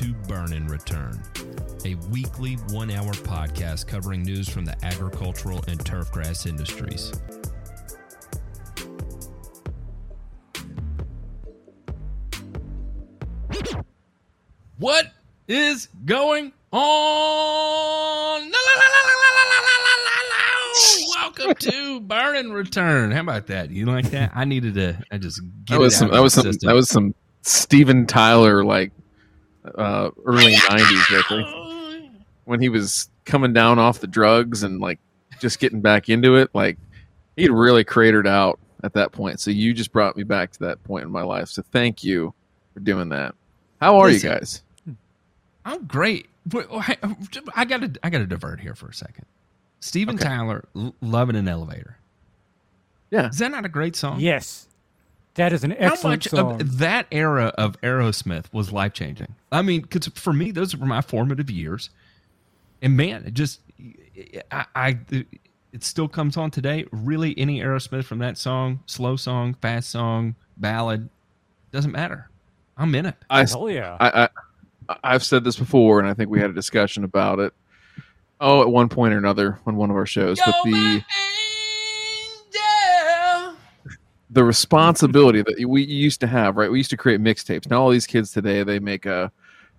to Burn and Return, a weekly one hour podcast covering news from the agricultural and turfgrass industries. What is going on? Welcome to Burn and Return. How about that? You like that? I needed to. I just that was some. That was some. System. That was some Steven Tyler like uh, early '90s right there. when he was coming down off the drugs and like just getting back into it. Like he'd really cratered out at that point. So you just brought me back to that point in my life. So thank you for doing that. How are Listen. you guys? I'm great. I- I got to. I got to divert here for a second. Steven Okay. Tyler, L- "Love in an Elevator." Yeah. Is that not a great song? Yes, that is an How excellent much song. of that era of Aerosmith was life changing? I mean, because for me, those were my formative years, and man, it just, I, I, it still comes on today. Really, any Aerosmith from that song, slow song, fast song, ballad, doesn't matter. I'm in it. I, Hell yeah! I, I I've said this before, and I think we had a discussion about it. Oh, at one point or another on one of our shows, but the the responsibility that we used to have, right? We used to create mixtapes. Now all these kids today, they make a,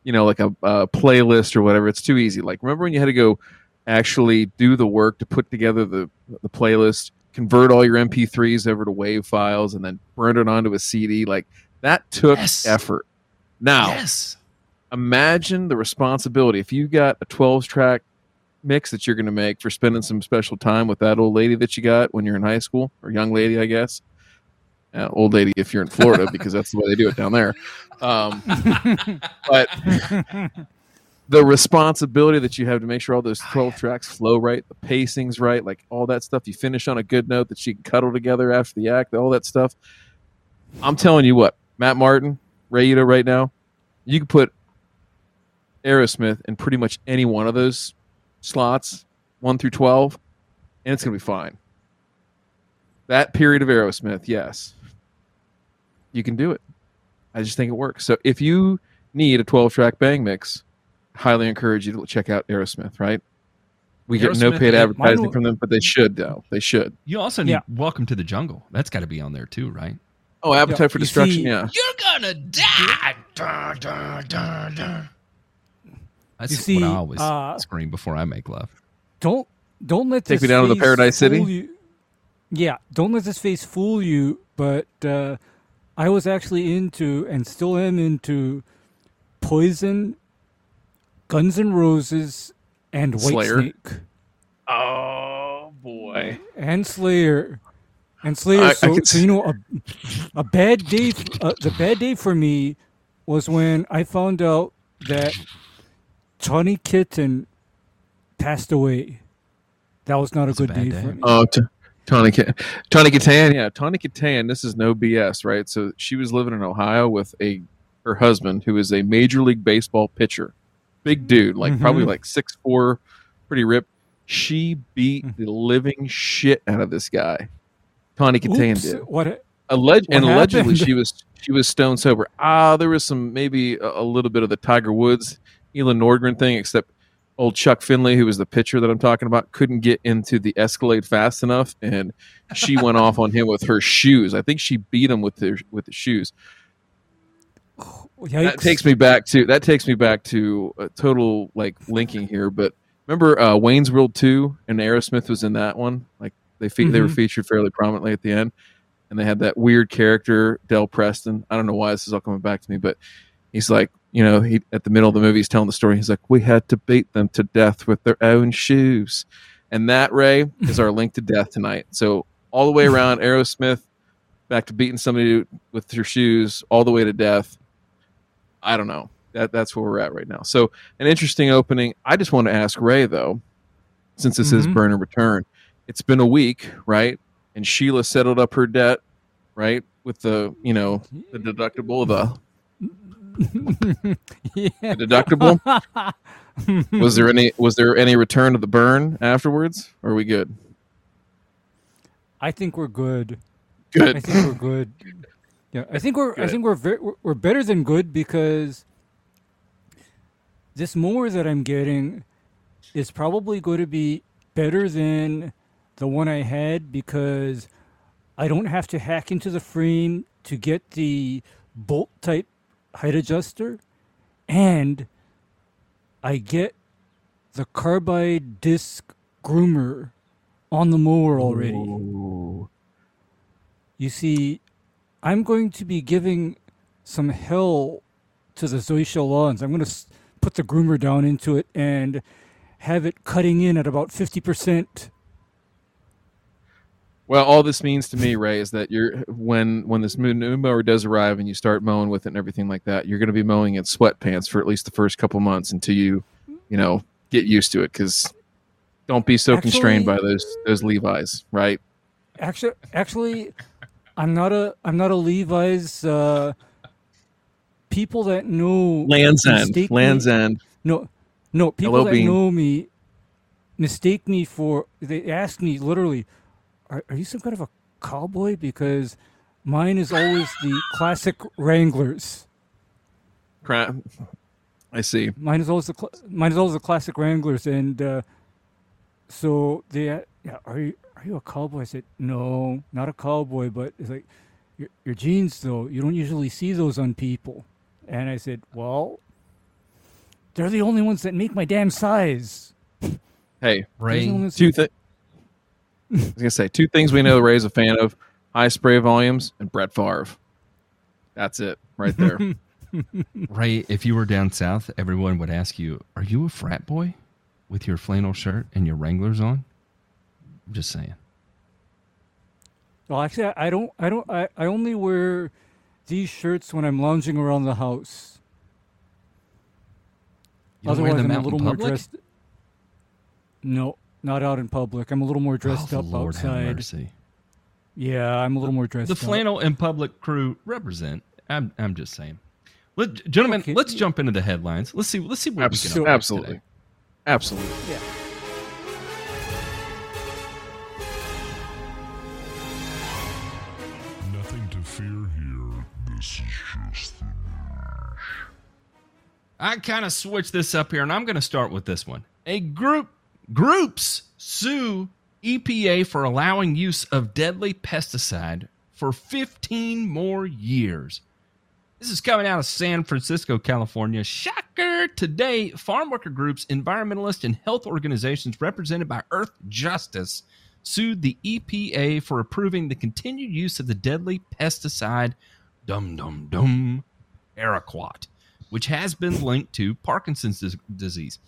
you know, like a, a playlist or whatever. It's too easy. Like remember when you had to go actually do the work to put together the the playlist, convert all your MP3s over to WAV files, and then burn it onto a CD. Like that took Yes. effort. Now Yes. imagine the responsibility if you got a 12 track mix that you're going to make for spending some special time with that old lady that you got when you're in high school or young lady i guess uh, old lady if you're in florida because that's the way they do it down there. Um, but the responsibility that you have to make sure all those 12 tracks flow right the pacing's right like all that stuff you finish on a good note that you can cuddle together after the act all that stuff. I'm telling you what matt martin ray Ito right now you can put Aerosmith in pretty much any one of those slots, one through twelve, and it's gonna be fine. That period of Aerosmith, yes, you can do it. I just think it works. So if you need a twelve-track bang mix, highly encourage you to check out Aerosmith. Right? We get no paid advertising mine- from them, but they should though. They should. You also need Yeah. "Welcome to the Jungle." That's got to be on there too, right? Oh, Appetite for you Destruction. see- yeah. You're gonna die. Dun, dun, dun, dun. That's You see, what I always uh, scream before I make love. don't don't let Take this me down to the face Paradise City? fool You. Yeah, don't let this face fool you. But uh, I was actually into and still am into Poison, Guns N' Roses, and Slayer? Whitesnake Oh boy. and Slayer. And Slayer. I- I so, could so you know, a, a bad day. f- Uh, the bad day for me was when I found out that Tawny Kitaen passed away. That was not That's a a good bad day, day. for me. Oh, t- Tawny Kitaen, yeah, Tawny Kitaen. This is no BS, right? So she was living in Ohio with a her husband, who is a major league baseball pitcher, big dude, like probably Mhm. like six four, pretty ripped. She beat Mm. the living shit out of this guy. Tawny Kitaen Oops, did. what? Alleg- What and allegedly happened? she was she was stone sober. Ah, there was some maybe a, a little bit of the Tiger Woods, Elin Nordgren thing, except old Chuck Finley, who was the pitcher that I'm talking about, couldn't get into the Escalade fast enough, and she went off on him with her shoes. I think she beat him with the with the shoes. Yikes. That takes me back to that takes me back to a total like linking here. But remember uh, Wayne's World two and Aerosmith was in that one. Like they fe- they were Mhm. featured fairly prominently at the end, and they had that weird character Del Preston. I don't know why this is all coming back to me, but he's like, you know, he at the middle of the movie, he's telling the story. He's like, we had to beat them to death with their own shoes, And that Ray is our link to death tonight. So all the way around Aerosmith, back to beating somebody with your shoes, all the way to death. I don't know. That that's where we're at right now. So an interesting opening. I just want to ask Ray though, since this is Mhm. burn and return. It's been a week, right? And Sheila settled up her debt, right? With the you know the deductible, of the, yeah. deductible. was there any was there any return of the burn afterwards? Or are we good? I think we're good. Good. I think we're good. Yeah, I think we're I think we're very, we're- we're better than good because this mower that I'm getting is probably going to be better than the one I had because I don't have to hack into the frame to get the bolt type height adjuster and I get the carbide disc groomer on the mower already. Ooh. You see, I'm going to be giving some hell to the Zoysia lawns. I'm going to put the groomer down into it and have it cutting in at about 50%. Well, all this means to me, Ray, is that you're when when this new new mower does arrive and you start mowing with it and everything like that, you're going to be mowing in sweatpants for at least the first couple months until you, you know, get used to it. Because don't be so constrained by those those Levi's, right? Actually, actually, I'm not a I'm not a Levi's. Uh, people that know Land's End, mistake me- Land's End. No, no. People Hello, that Bean. know me mistake me for. They ask me literally, "Are, are you some kind of a cowboy?" Because mine is always the classic Wranglers. Crap. I see. Mine is always the cl- mine is always the classic Wranglers, and uh, so they uh, yeah, are you are you a cowboy? I said no, not a cowboy, but it's like your your jeans though. You don't usually see those on people, and I said, well, they're the only ones that make my damn size. Hey, Ray, two things. I was gonna say two things we know Ray's a fan of: high spray volumes and Brett Favre. That's it, right there. Ray, if you were down south, everyone would ask you, "Are you a frat boy with your flannel shirt and your Wranglers on?" I'm just saying. Well, actually, I I don't. I don't. I, I only wear these shirts when I'm lounging around the house. You don't Otherwise, wear them I'm a little in more dressed. No, not out in public. I'm a little more dressed oh, up the Lord have outside. mercy. Yeah, I'm a little more dressed up. The up. flannel and public crew represent. I'm, I'm just saying. Let, gentlemen, Okay. let's jump into the headlines. Let's see. Let's see what we can Absolutely. Absolutely. today. Absolutely. Yeah. Nothing to fear here. This is just the news. I kind of switched this up here, and I'm going to start with this one. A group groups sue EPA for allowing use of deadly pesticide for 15 more years. This is coming out of San Francisco, California. Shocker! Today, farm worker groups, environmentalists, and health organizations represented by Earth Justice sued the EPA for approving the continued use of the deadly pesticide dum dum dum paraquat, which has been linked to Parkinson's disease.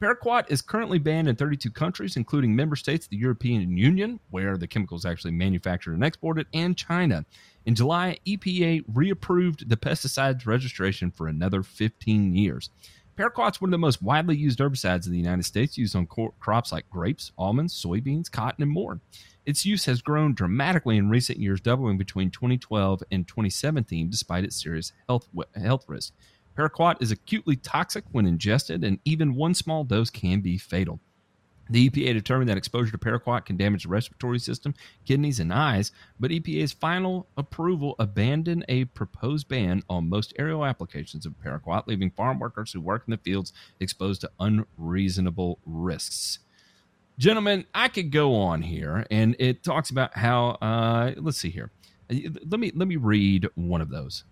Paraquat is currently banned in 32 countries, including member states of the European Union, where the chemical is actually manufactured and exported, and China. In July, EPA reapproved the pesticide's registration for another 15 years. Paraquat's one of the most widely used herbicides in the United States, used on crops like grapes, almonds, soybeans, cotton, and more. Its use has grown dramatically in recent years, doubling between 2012 and 2017, despite its serious health health risk. Paraquat is acutely toxic when ingested, and even one small dose can be fatal. The EPA determined that exposure to paraquat can damage the respiratory system, kidneys, and eyes, but EPA's final approval abandoned a proposed ban on most aerial applications of paraquat, leaving farm workers who work in the fields exposed to unreasonable risks. Gentlemen, I could go on here, and it talks about how. Uh, let's see here. Let me let me read one of those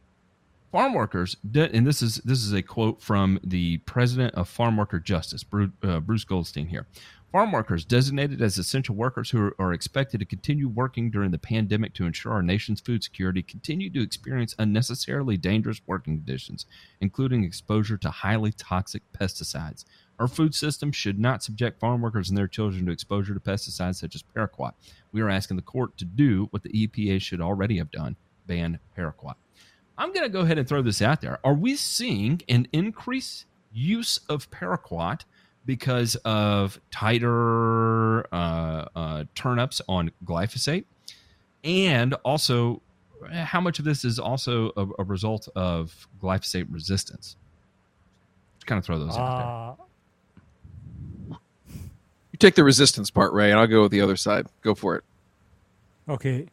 farm workers and this is this is a quote from the president of farm worker justice bruce, uh, bruce goldstein here farm workers designated as essential workers who are, are expected to continue working during the pandemic to ensure our nation's food security continue to experience unnecessarily dangerous working conditions including exposure to highly toxic pesticides Our food system should not subject farm workers and their children to exposure to pesticides such as paraquat. We are asking the court to do what the EPA should already have done ban paraquat. I'm going to go ahead and throw this out there. Are we seeing an increase use of paraquat because of tighter uh, uh, turnups on glyphosate? And also, how much of this is also a, a result of glyphosate resistance? Just kind of throw those out there. Uh, You take the resistance part, Ray, and I'll go with the other side. Go for it. okay.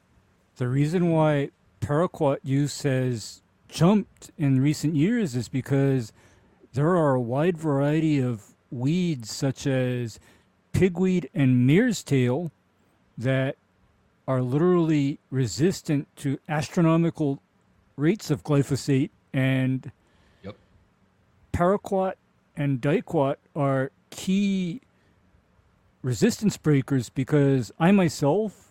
The reason why paraquat use has jumped in recent years is because there are a wide variety of weeds such as pigweed and mare's tail that are literally resistant to astronomical rates of glyphosate and Yep. paraquat and diquat are key resistance breakers because I myself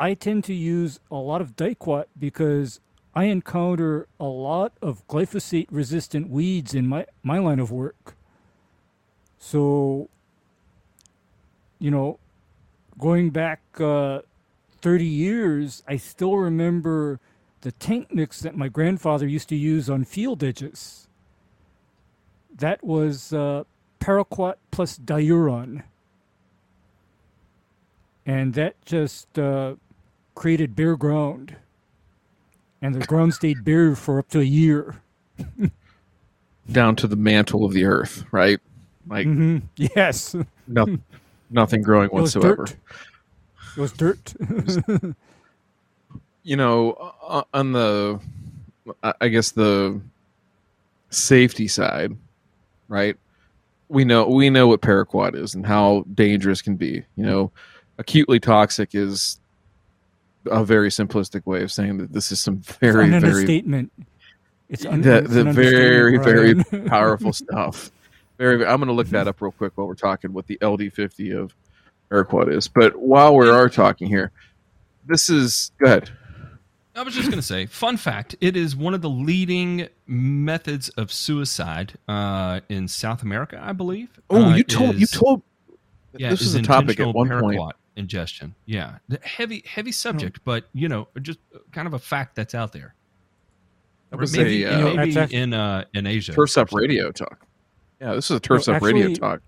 I tend to use a lot of diquat because I encounter a lot of glyphosate resistant weeds in my, my line of work. So, you know, going back uh, 30 years, I still remember the tank mix that my grandfather used to use on field edges. That was uh, paraquat plus diuron. And that just uh, created bare ground. And the ground stayed bare for up to a year. Down to the mantle of the earth, right? Like hmm Yes. no, nothing growing It whatsoever. dirt. It was dirt. you know, uh, on the, I I guess the safety side, right? We know we know what paraquat is and how dangerous can be. You know, acutely toxic is a very simplistic way of saying that this is some very an very understatement. It's un- the, the an very very powerful stuff. Very, I'm going to look that up real quick while we're talking what the LD50 of paraquat is. But while we are talking here, this is good. I was just going to say, fun fact: it is one of the leading methods of suicide uh, in South America, I believe. Oh, Uh, you told you told yeah, this is a topic at one paraquat point. Ingestion, yeah, The heavy, heavy subject, but you know, just kind of a fact that's out there. That Or was maybe, a uh, maybe that's act- in uh, in Asia. Turfs Up Radio talk. Yeah, this is a Turfs No, Up Radio talk.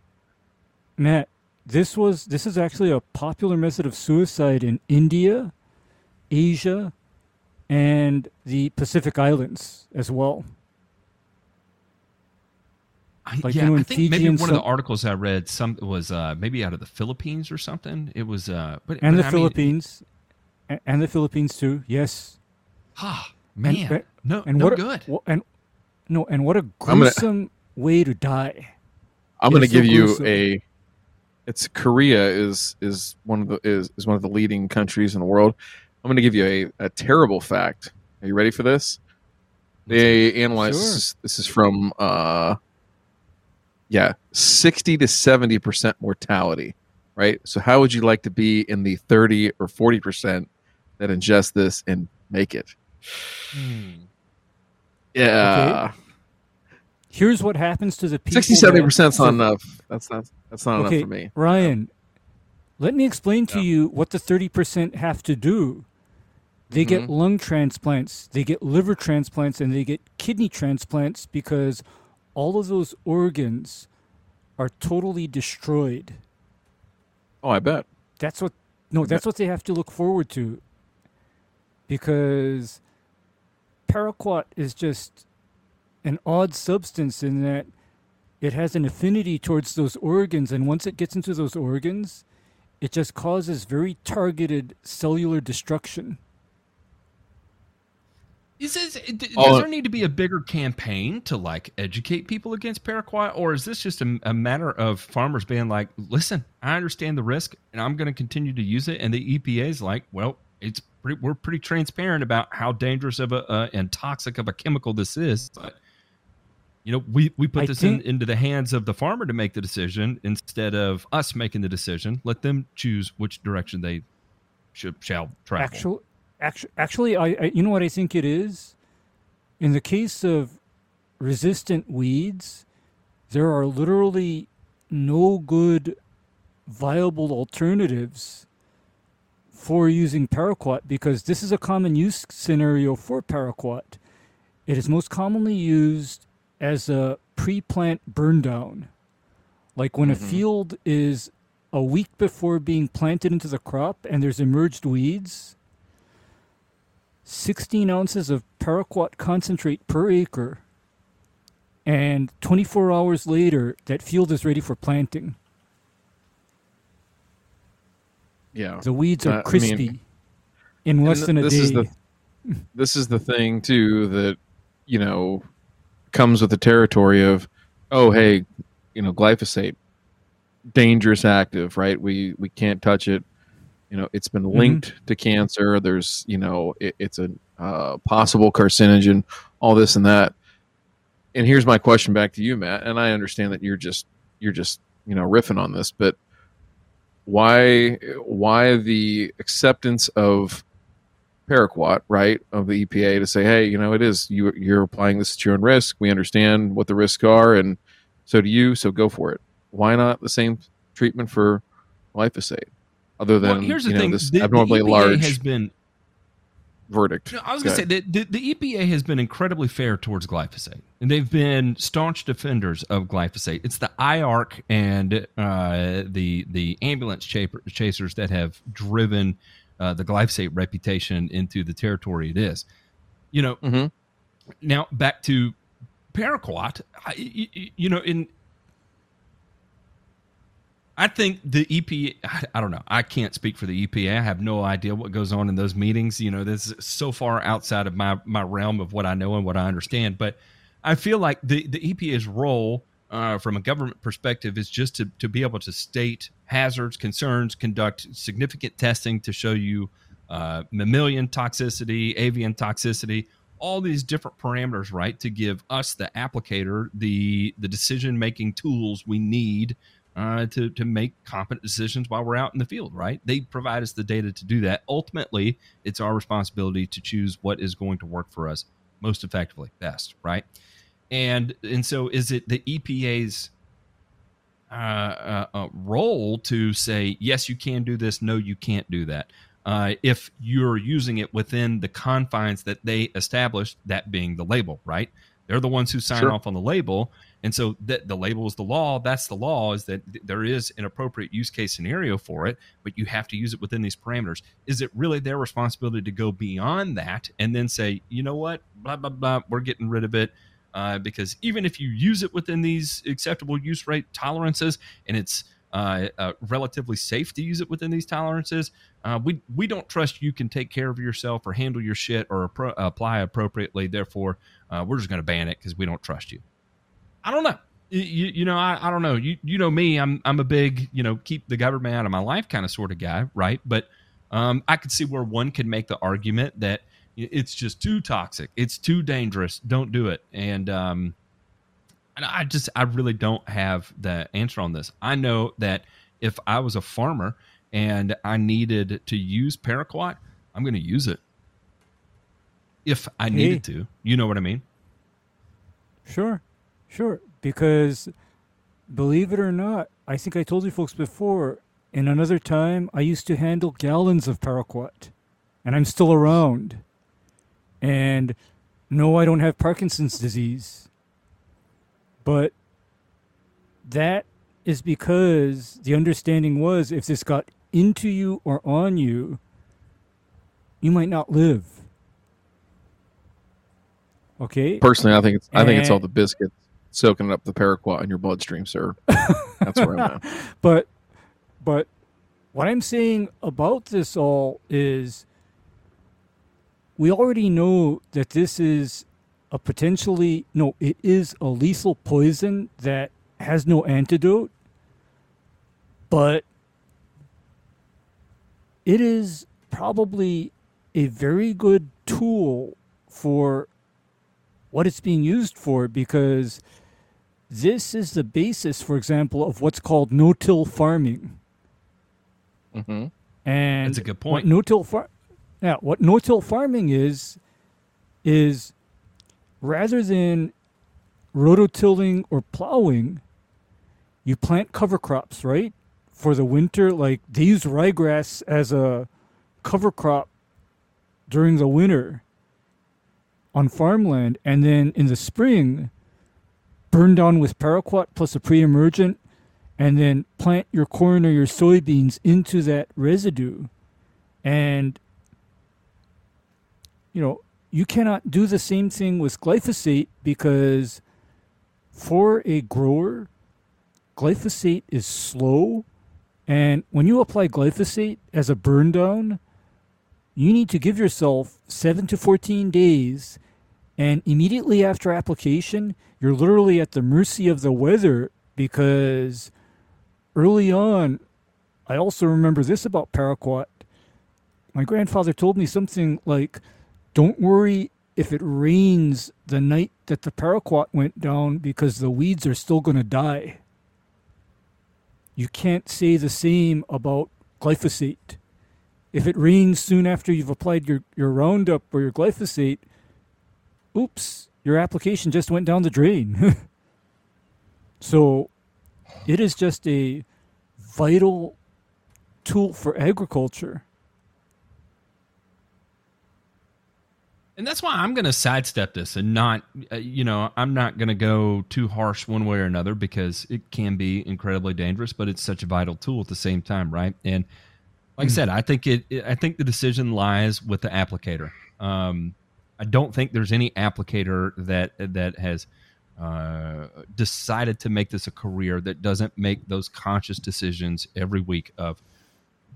Matt, this was this is actually a popular method of suicide in India, Asia, and the Pacific Islands as well. I, like, yeah, you know, I think Fiji maybe and one of the articles I read some was uh, maybe out of the Philippines or something. It was, uh, but And but the I Philippines. a- and the Philippines too. Yes. ah, man, but- no, And no what a- good. wha- and no, and what a gonna- gruesome way to die. I'm going to is so give you gruesome. a. It's Korea is is one of the is, is one of the leading countries in the world. I'm going to give you a, a terrible fact. Are you ready for this? They analyzed Sure. this, this is from uh yeah, 60 to 70% mortality, right? So how would you like to be in the 30 or 40% that ingest this and make it? Hmm. Yeah. Here's what happens to the people. 60 70% is not enough. That's not that's not okay, enough for me. Ryan, let me explain to Yeah. you what the 30% have to do. They get Mhm. lung transplants, they get liver transplants, and they get kidney transplants because all of those organs are totally destroyed. Oh, I bet. That's what no, that's what they have to look forward to. Because paraquat is just an odd substance in that it has an affinity towards those organs and once it gets into those organs, it just causes very targeted cellular destruction. Is this, does Oh. there need to be a bigger campaign to like educate people against paraquat, or is this just a, a matter of farmers being like, "Listen, I understand the risk, and I'm going to continue to use it," and the EPA is like, "Well, it's pretty, we're pretty transparent about how dangerous of a uh, and toxic of a chemical this is, but you know, we we put I this think- in, into the hands of the farmer to make the decision instead of us making the decision. Let them choose which direction they should shall travel." Actually, actually, actually I, I you know what I think it is? In the case of resistant weeds, there are literally no good viable alternatives for using paraquat because this is a common use scenario for paraquat. It is most commonly used as a pre-plant burn down. Like when a mm-hmm. field is a week before being planted into the crop and there's emerged weeds, 16 ounces of paraquat concentrate per acre, and 24 hours later, that field is ready for planting. Yeah. The weeds Uh, are I mean- crispy in less And than a this day. is the this is the thing too that you know comes with the territory of oh hey you know glyphosate dangerous active right we we can't touch it you know it's been linked to cancer there's you know it, it's a uh, possible carcinogen all this and that and here's my question back to you matt and i understand that you're just you're just you know riffing on this but why why the acceptance of paraquat, right, of the EPA to say, hey, you know, it is you you're applying this at your own risk. We understand what the risks are, and so do you. So go for it. Why not the same treatment for glyphosate? Other than well, here's the you know, thing: this the, the abnormally EPA large has been verdict. No, I was going to say that the, the EPA has been incredibly fair towards glyphosate, and they've been staunch defenders of glyphosate. It's the IARC and uh, the the ambulance chasers that have driven uh, the glyphosate reputation into the territory it is. You know, Mhm. now back to paraquat. I, y- y- you know, in I think the EPA. I, I don't know. I can't speak for the EPA. I have no idea what goes on in those meetings. You know, this is so far outside of my my realm of what I know and what I understand. But I feel like the the EPA's role. Uh, from a government perspective, is just to, to be able to state hazards, concerns, conduct significant testing to show you uh, mammalian toxicity, avian toxicity, all these different parameters, right, to give us the applicator the the decision making tools we need uh, to to make competent decisions while we're out in the field, right? They provide us the data to do that. Ultimately, it's our responsibility to choose what is going to work for us most effectively, best, right? And and so, is it the EPA's uh, uh, uh, role to say yes, you can do this, no, you can't do that? Uh, if you're using it within the confines that they established, that being the label, right? They're the ones who sign Sure. off on the label, and so the label is the law. That's the law. Is that th- there is an appropriate use case scenario for it, but you have to use it within these parameters. Is it really their responsibility to go beyond that and then say, you know what, blah blah blah, we're getting rid of it? Uh, because even if you use it within these acceptable use rate tolerances, and it's uh, uh, relatively safe to use it within these tolerances, uh, we we don't trust you can take care of yourself or handle your shit or appro- apply appropriately. Therefore, uh, we're just going to ban it because we don't trust you. I don't know. You, you, know, I, I don't know. You you know me. I'm I'm a big you know keep the government out of my life kind of sort of guy, right? But um, I could see where one could make the argument that it's just too toxic, it's too dangerous. Don't do it. And um, and I just I really don't have the answer on this. I know that if I was a farmer and I needed to use paraquat, I'm going to use it. If I needed to, you know what I mean? Sure, sure. Because believe it or not, I think I told you folks before, in another time, I used to handle gallons of paraquat, and I'm still around. And no, I don't have Parkinson's disease. But that is because the understanding was if this got into you or on you, you might not live. Okay? Personally, I think it's I think it's all the biscuits soaking up the paraquat in your bloodstream, sir. That's where I'm at. but but what I'm saying about this all is we already know that this is a potentially no, it is a lethal poison that has no antidote, but it is probably a very good tool for what it's being used for because this is the basis, for example, of what's called no-till farming. hmm And That's a good What point. no-till far- yeah, what no-till farming is is rather than rototilling or plowing, you plant cover crops, right? For the winter, like they use ryegrass as a cover crop during the winter on farmland, and then in the spring, burn down with paraquat plus a pre-emergent, and then plant your corn or your soybeans into that residue, and you know you cannot do the same thing with glyphosate because for a grower, glyphosate is slow. And when you apply glyphosate as a burn down, you need to give yourself 7 to 14 days. And immediately after application, you're literally at the mercy of the weather because early on, I also remember this about paraquat. My grandfather told me something like, don't worry if it rains the night that the paraquat went down because the weeds are still going to die. You can't say the same about glyphosate. If it rains soon after you've applied your, your Roundup or your glyphosate, oops, your application just went down the drain. so it is just a vital tool for agriculture. And that's why I'm going to sidestep this and not, uh, you know, I'm not going to go too harsh one way or another because it can be incredibly dangerous, but it's such a vital tool at the same time, right? And like. I said, I think it, I think the decision lies with the applicator. Um, I don't think there's any applicator that that has uh, decided to make this a career that doesn't make those conscious decisions every week of,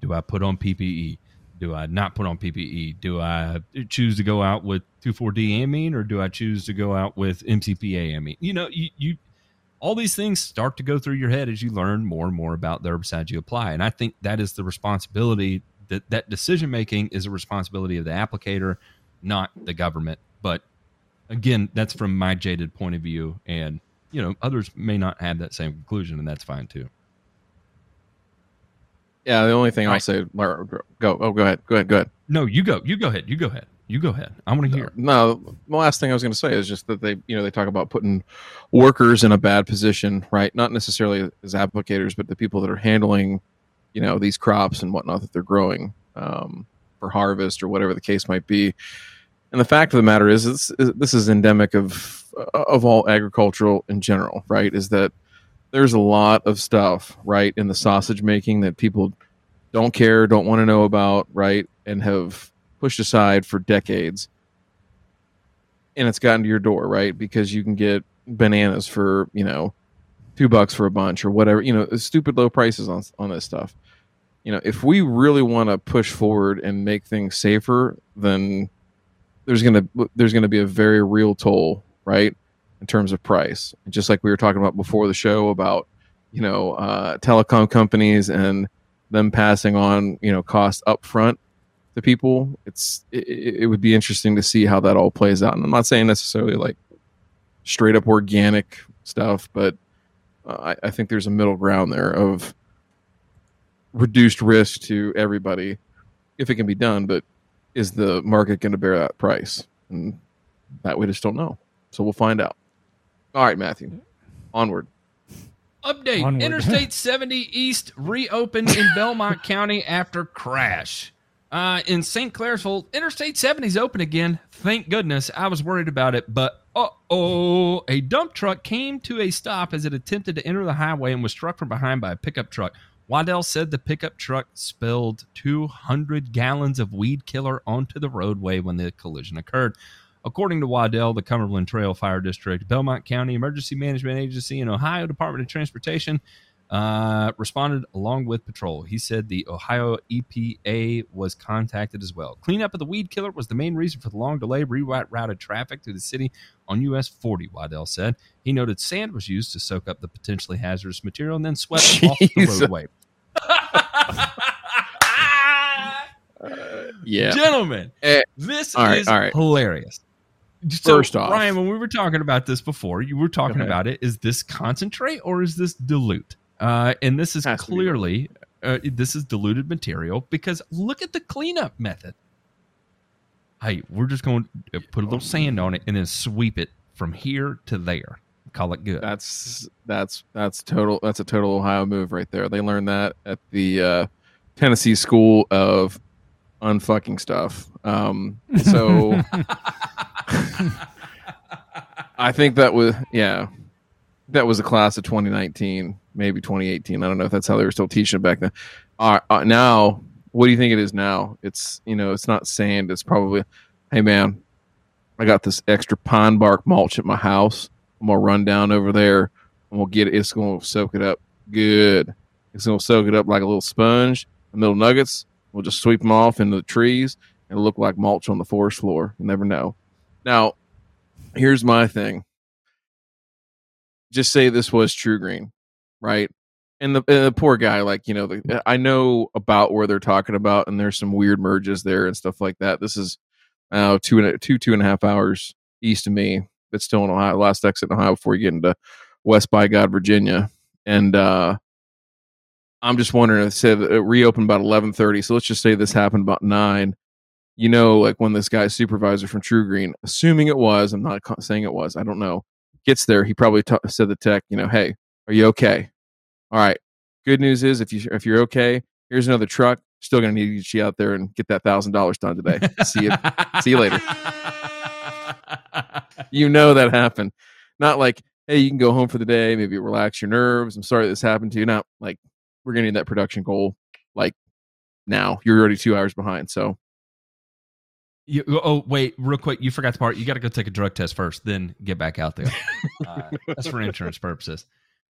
do I put on PPE? do I not put on PPE? Do I choose to go out with 2,4-D amine or do I choose to go out with MCPA amine? You know, you, you all these things start to go through your head as you learn more and more about the herbicides you apply. And I think that is the responsibility that that decision making is a responsibility of the applicator, not the government. But again, that's from my jaded point of view. And, you know, others may not have that same conclusion, and that's fine too. Yeah, the only thing I'll say, go. Oh, go ahead. Go ahead. Go ahead. No, you go. You go ahead. You go ahead. You go ahead. I want to hear. No, the last thing I was going to say is just that they, you know, they talk about putting workers in a bad position, right? Not necessarily as applicators, but the people that are handling, you know, these crops and whatnot that they're growing um, for harvest or whatever the case might be. And the fact of the matter is, this, this is endemic of uh, of all agricultural in general, right? Is that there's a lot of stuff right in the sausage making that people don't care, don't want to know about, right, and have pushed aside for decades. And it's gotten to your door, right? Because you can get bananas for, you know, two bucks for a bunch or whatever, you know, stupid low prices on on this stuff. You know, if we really want to push forward and make things safer, then there's gonna there's gonna be a very real toll, right? in terms of price. Just like we were talking about before the show about, you know, uh, telecom companies and them passing on, you know, cost up front to people. It's it, it would be interesting to see how that all plays out. And I'm not saying necessarily like straight up organic stuff, but uh, I, I think there's a middle ground there of reduced risk to everybody if it can be done. But is the market going to bear that price? And that we just don't know. So we'll find out. All right, Matthew. Onward. Update Onward. Interstate 70 East reopened in Belmont County after crash. Uh, in St. Clairsville, Interstate 70 is open again. Thank goodness. I was worried about it, but uh oh, a dump truck came to a stop as it attempted to enter the highway and was struck from behind by a pickup truck. Waddell said the pickup truck spilled 200 gallons of weed killer onto the roadway when the collision occurred. According to Waddell, the Cumberland Trail Fire District, Belmont County Emergency Management Agency, and Ohio Department of Transportation uh, responded along with patrol. He said the Ohio EPA was contacted as well. Cleanup of the weed killer was the main reason for the long delay, rerouted traffic through the city on US 40, Waddell said. He noted sand was used to soak up the potentially hazardous material and then swept Jeez. off the roadway. uh, yeah. Gentlemen, uh, this right, is right. hilarious. So, First off, Ryan, when we were talking about this before, you were talking about it. Is this concentrate or is this dilute? Uh, and this is Has clearly uh, this is diluted material because look at the cleanup method. Hey, we're just going to put a little sand on it and then sweep it from here to there. call it good. That's that's that's total. That's a total Ohio move right there. They learned that at the uh, Tennessee School of unfucking stuff. Um, so I think that was yeah, that was a class of 2019, maybe 2018. I don't know if that's how they were still teaching it back then. Uh, uh, now, what do you think it is now? It's you know, it's not sand. It's probably, hey man, I got this extra pine bark mulch at my house. I'm gonna run down over there and we'll get it. It's gonna soak it up good. It's gonna soak it up like a little sponge. The little nuggets. We'll just sweep them off into the trees and look like mulch on the forest floor. You never know. Now, here's my thing. Just say this was TruGreen, right? And the, and the poor guy, like you know, the, I know about where they're talking about, and there's some weird merges there and stuff like that. This is uh, two and a, two two and a half hours east of me, but still in Ohio. Last exit in Ohio before you get into West by God, Virginia, and uh, I'm just wondering. It said it reopened about 11:30, so let's just say this happened about nine. You know, like when this guy's supervisor from TruGreen, assuming it was, I'm not saying it was, I don't know, gets there, he probably ta said the tech, you know, hey, are you okay? All right. Good news is if you if you're okay, here's another truck. Still gonna need you to get you out there and get that thousand dollars done today. See you. See you later. you know that happened. Not like, hey, you can go home for the day, maybe relax your nerves. I'm sorry this happened to you. Not like we're gonna need that production goal like now. You're already two hours behind. So You, oh wait, real quick, you forgot the part. You got to go take a drug test first, then get back out there. Uh, that's for insurance purposes.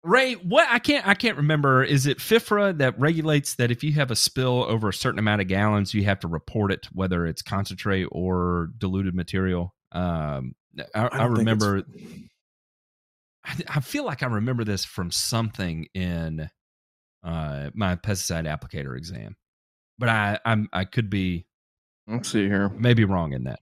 Ray, what I can't I can't remember. Is it FIFRA that regulates that if you have a spill over a certain amount of gallons, you have to report it, whether it's concentrate or diluted material? Um, I, I, don't think it's- remember. I, I feel like I remember this from something in uh, my pesticide applicator exam, but I I'm I could be let's see here. maybe wrong in that.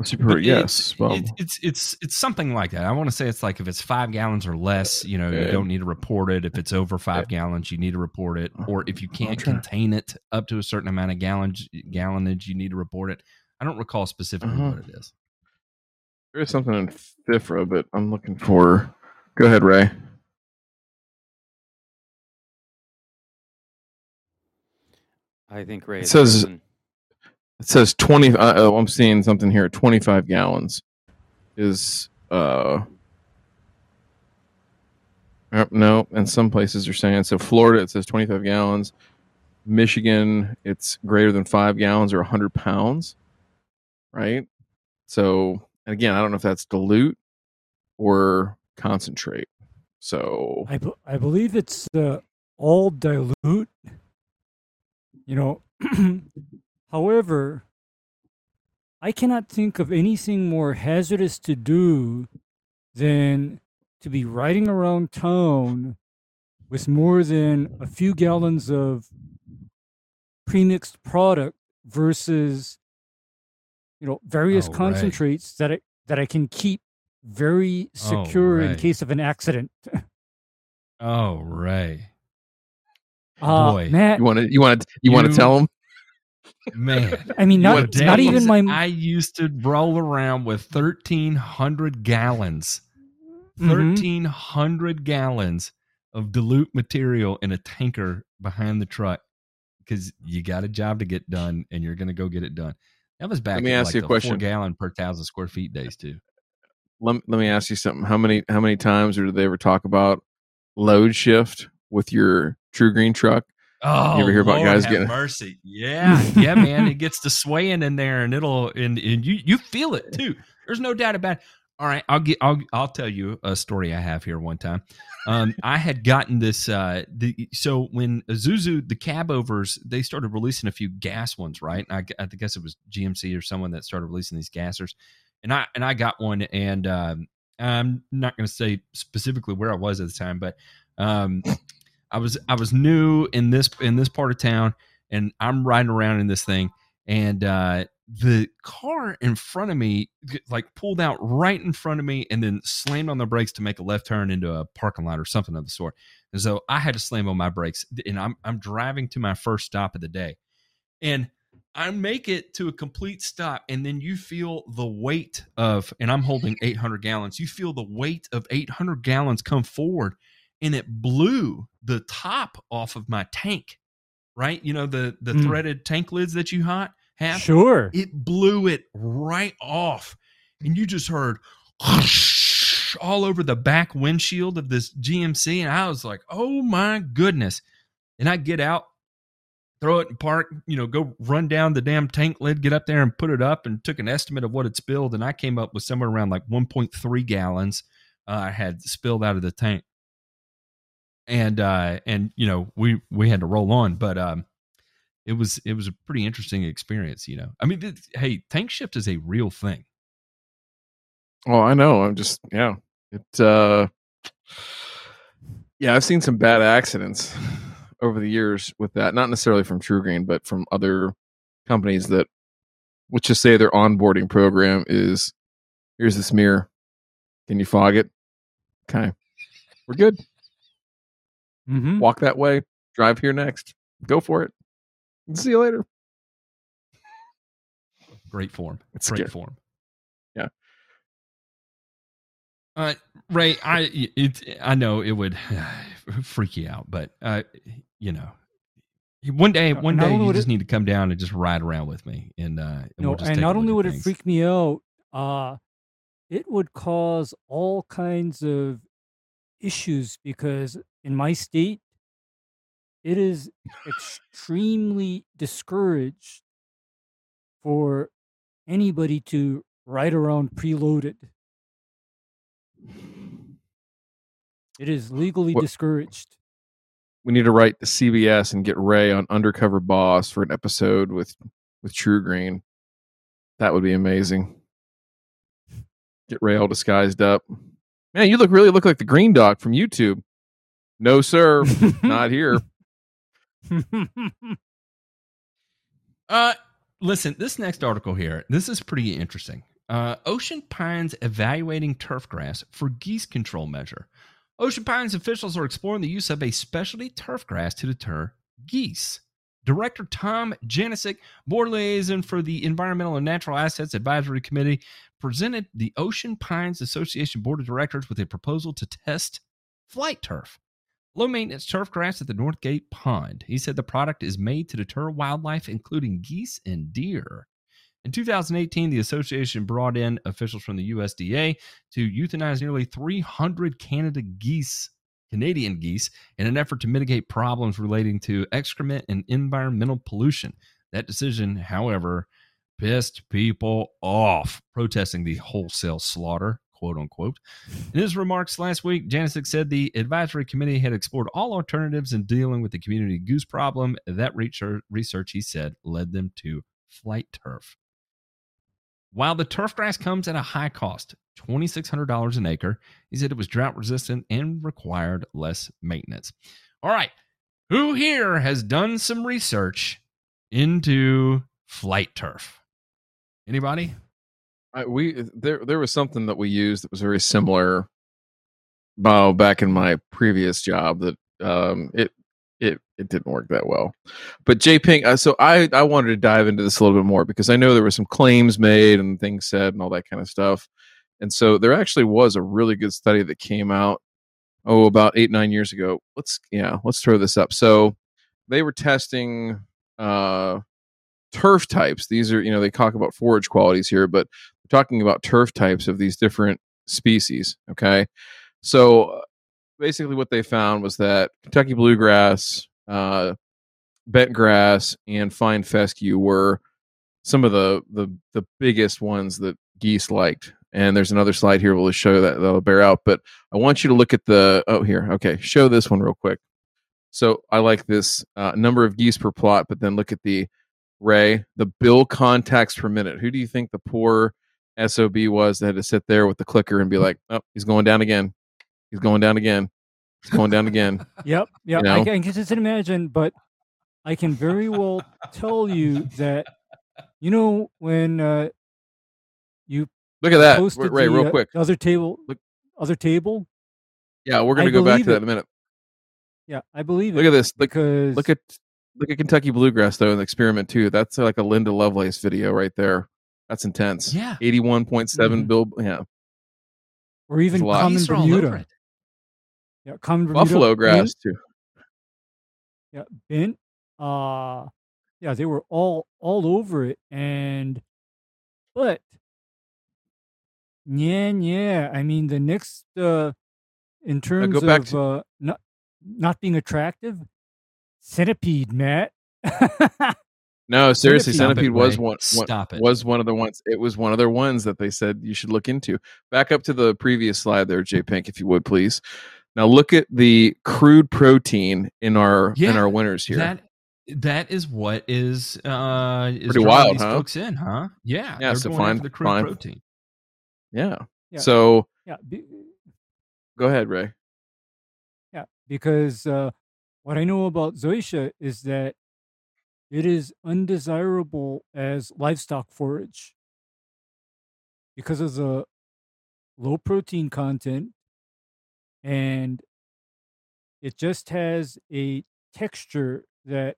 Let's. But Yes. it's, Well, it's, it's it's it's something like that. I want to say it's like if it's five gallons or less, you know, you don't need to report it. If it's over five gallons, you need to report it. Or if you can't Okay. contain it up to a certain amount of gallons gallonage, you need to report it. I don't recall specifically Uh-huh. what it is. there is something in FIFRA, but I'm looking for. Go ahead, Ray. I think Ray It is says- frozen. It says 20. Uh, oh, I'm seeing something here. 25 gallons is. uh no, and some places are saying so. Florida, it says 25 gallons. Michigan, it's greater than five gallons or 100 pounds, right? So, and again, I don't know if that's dilute or concentrate. So, I, I believe it's uh, all dilute. You know, however, I cannot think of anything more hazardous to do than to be riding around town with more than a few gallons of premixed product versus you know various Oh, right. concentrates that I that I can keep very Oh, secure in case of an accident. Oh, Ray, Uh, Boy. Matt, you want to you want to you, want to tell them? Man. I mean, not, What not even my. I used to roll around with thirteen hundred gallons, Mhm. thirteen hundred gallons of dilute material in a tanker behind the truck because you got a job to get done and you're going to go get it done. That was back. Let me in, ask like you a question. Four gallon per thousand square feet days too. let, let me ask you something. How many how many times or did they ever talk about load shift with your TruGreen truck? Oh, You ever hear about Lord guys getting- mercy? Yeah, yeah, man. It gets to swaying in there, and it'll and, and you you feel it too. There's no doubt about. it. All right, I'll get I'll I'll tell you a story I have here. One time, um, I had gotten this. Uh, the so when Isuzu the cab overs they started releasing a few gas ones, right? I, I guess it was GMC or someone that started releasing these gassers, and I and I got one, and um, I'm not going to say specifically where I was at the time, but um, I was I was new in this in this part of town, and I'm riding around in this thing, and uh, the car in front of me like pulled out right in front of me, and then slammed on the brakes to make a left turn into a parking lot or something of the sort. And so I had to slam on my brakes, and I'm I'm driving to my first stop of the day, and I make it to a complete stop, and then you feel the weight of, and I'm holding 800 gallons. You feel the weight of 800 gallons come forward, and it blew the top off of my tank. Right, you know the the Mm. threaded tank lids that you hot have. Sure. It blew it right off, and you just heard all over the back windshield of this GMC, and I was like, "Oh my goodness!" And I get out, throw it in park, you know, go run down the damn tank lid, get up there and put it up, and took an estimate of what it spilled, and I came up with somewhere around like 1.3 gallons uh, I had spilled out of the tank, and uh, and you know we we had to roll on, but um, it was it was a pretty interesting experience, you know. I mean, hey, tank shift is a real thing. Oh, I know. I'm just yeah. It uh yeah, I've seen some bad accidents over the years with that. Not necessarily from TruGreen, but from other companies that let's just say their onboarding program is here's this mirror. Can you fog it? Okay. We're good. Hmm Walk that way. Drive here next. Go for it. See you later. Great form. It's Great scary. form. Yeah. Uh, Ray, I it I know it would freak you out, but uh, you know, one day, one not day, you just it- need to come down and just ride around with me, and uh, and, No, we'll and not only would at it freak me out, uh, it would cause all kinds of issues because in my state, it is extremely discouraged for anybody to ride around preloaded. It is legally What- discouraged. we need to write the CBS and get Ray on Undercover Boss for an episode with with TruGreen. That would be amazing. Get Ray all disguised up. Man, you look really look like the Green Dog from YouTube. No, sir, not here. Uh, listen, this next article here, this is pretty interesting. Uh, Ocean Pines evaluating turf grass for geese control measure. Ocean Pines officials are exploring the use of a specialty turf grass to deter geese. Director Tom Janasek, board liaison for the Environmental and Natural Assets Advisory Committee, presented the Ocean Pines Association Board of Directors with a proposal to test flight turf low maintenance turf grass at the Northgate Pond. He said the product is made to deter wildlife, including geese and deer. In 2018, the association brought in officials from the USDA to euthanize nearly 300 Canada geese, Canadian geese, in an effort to mitigate problems relating to excrement and environmental pollution. That decision, however, pissed people off, protesting the wholesale slaughter, quote unquote. In his remarks last week, Janasek said the advisory committee had explored all alternatives in dealing with the community goose problem. That research he said, led them to flight turf. While the turf grass comes at a high cost, $2,600 an acre, he said it was drought resistant and required less maintenance. All right. Who here has done some research into flight turf? Anybody? I, we there there was something that we used that was very similar. Oh, back in my previous job, that um, it it it didn't work that well. But Jay Pink, uh, so I I wanted to dive into this a little bit more because I know there were some claims made and things said and all that kind of stuff. And so there actually was a really good study that came out oh about eight nine years ago. Let's yeah let's throw this up. So they were testing uh turf types. These are you know they talk about forage qualities here, but talking about turf types of these different species. Okay, so basically what they found was that Kentucky bluegrass, uh, bent grass, and fine fescue were some of the the the biggest ones that geese liked. And there's another slide here we'll show that that'll bear out. But I want you to look at the oh here okay show this one real quick. So I like this uh, number of geese per plot, but then look at the Ray, the bill contacts per minute. Who do you think the poor SOB was that had to sit there with the clicker and be like, oh, he's going down again. He's going down again. He's going down again. Yep, yep. know? I, can- I can just imagine, but I can very well tell you that you know when uh, you Look at that. Ray, the, real uh, quick. other table, Look- other table. Yeah, we're I to go back to believe that it. in a minute. Yeah, I believe Look it at this. Look, because look at look at Kentucky bluegrass though in the experiment too. That's like a Linda Lovelace video right there. That's intense. Yeah. eighty-one point seven Mhm. bill. Yeah, or even common Geese are all over Bermuda. Yeah, common Bermuda. buffalo bent- grass too. Yeah, bent. Uh, yeah, they were all all over it, and but yeah, yeah. I mean, the next uh, in terms go back of to- uh, not not being attractive, centipede, Matt. No, seriously, Stop it, centipede was Ray. one, one was one of the ones. It was one of their ones that they said you should look into. Back up to the previous slide there, J Pink, if you would please. Now look at the crude protein in our in our winners here. That that is what is uh is Pretty wild, these huh? folks in, huh? Yeah, Yeah, they're so going fine- the crude fine. protein. yeah. Yeah. So yeah, be, go ahead, Ray. Yeah, because uh, what I know about Zoysia is that it is undesirable as livestock forage. Because of the low protein content and it just has a texture that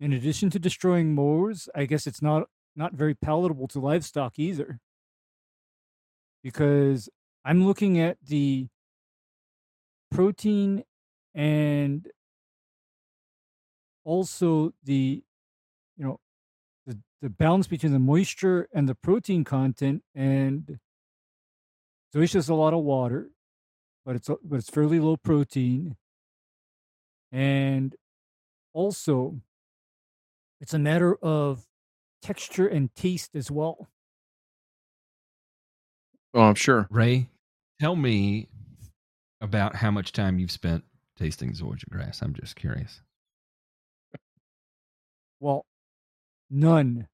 in addition to destroying mowers i guess it's not not very palatable to livestock either. Because i'm looking at the protein and also the you know the, the balance between the moisture and the protein content and so it's just a lot of water but it's a- but it's fairly low protein and also it's a matter of texture and taste as well Oh, I'm sure. Ray, tell me about how much time you've spent tasting Zoysia grass. I'm just curious. Well, none.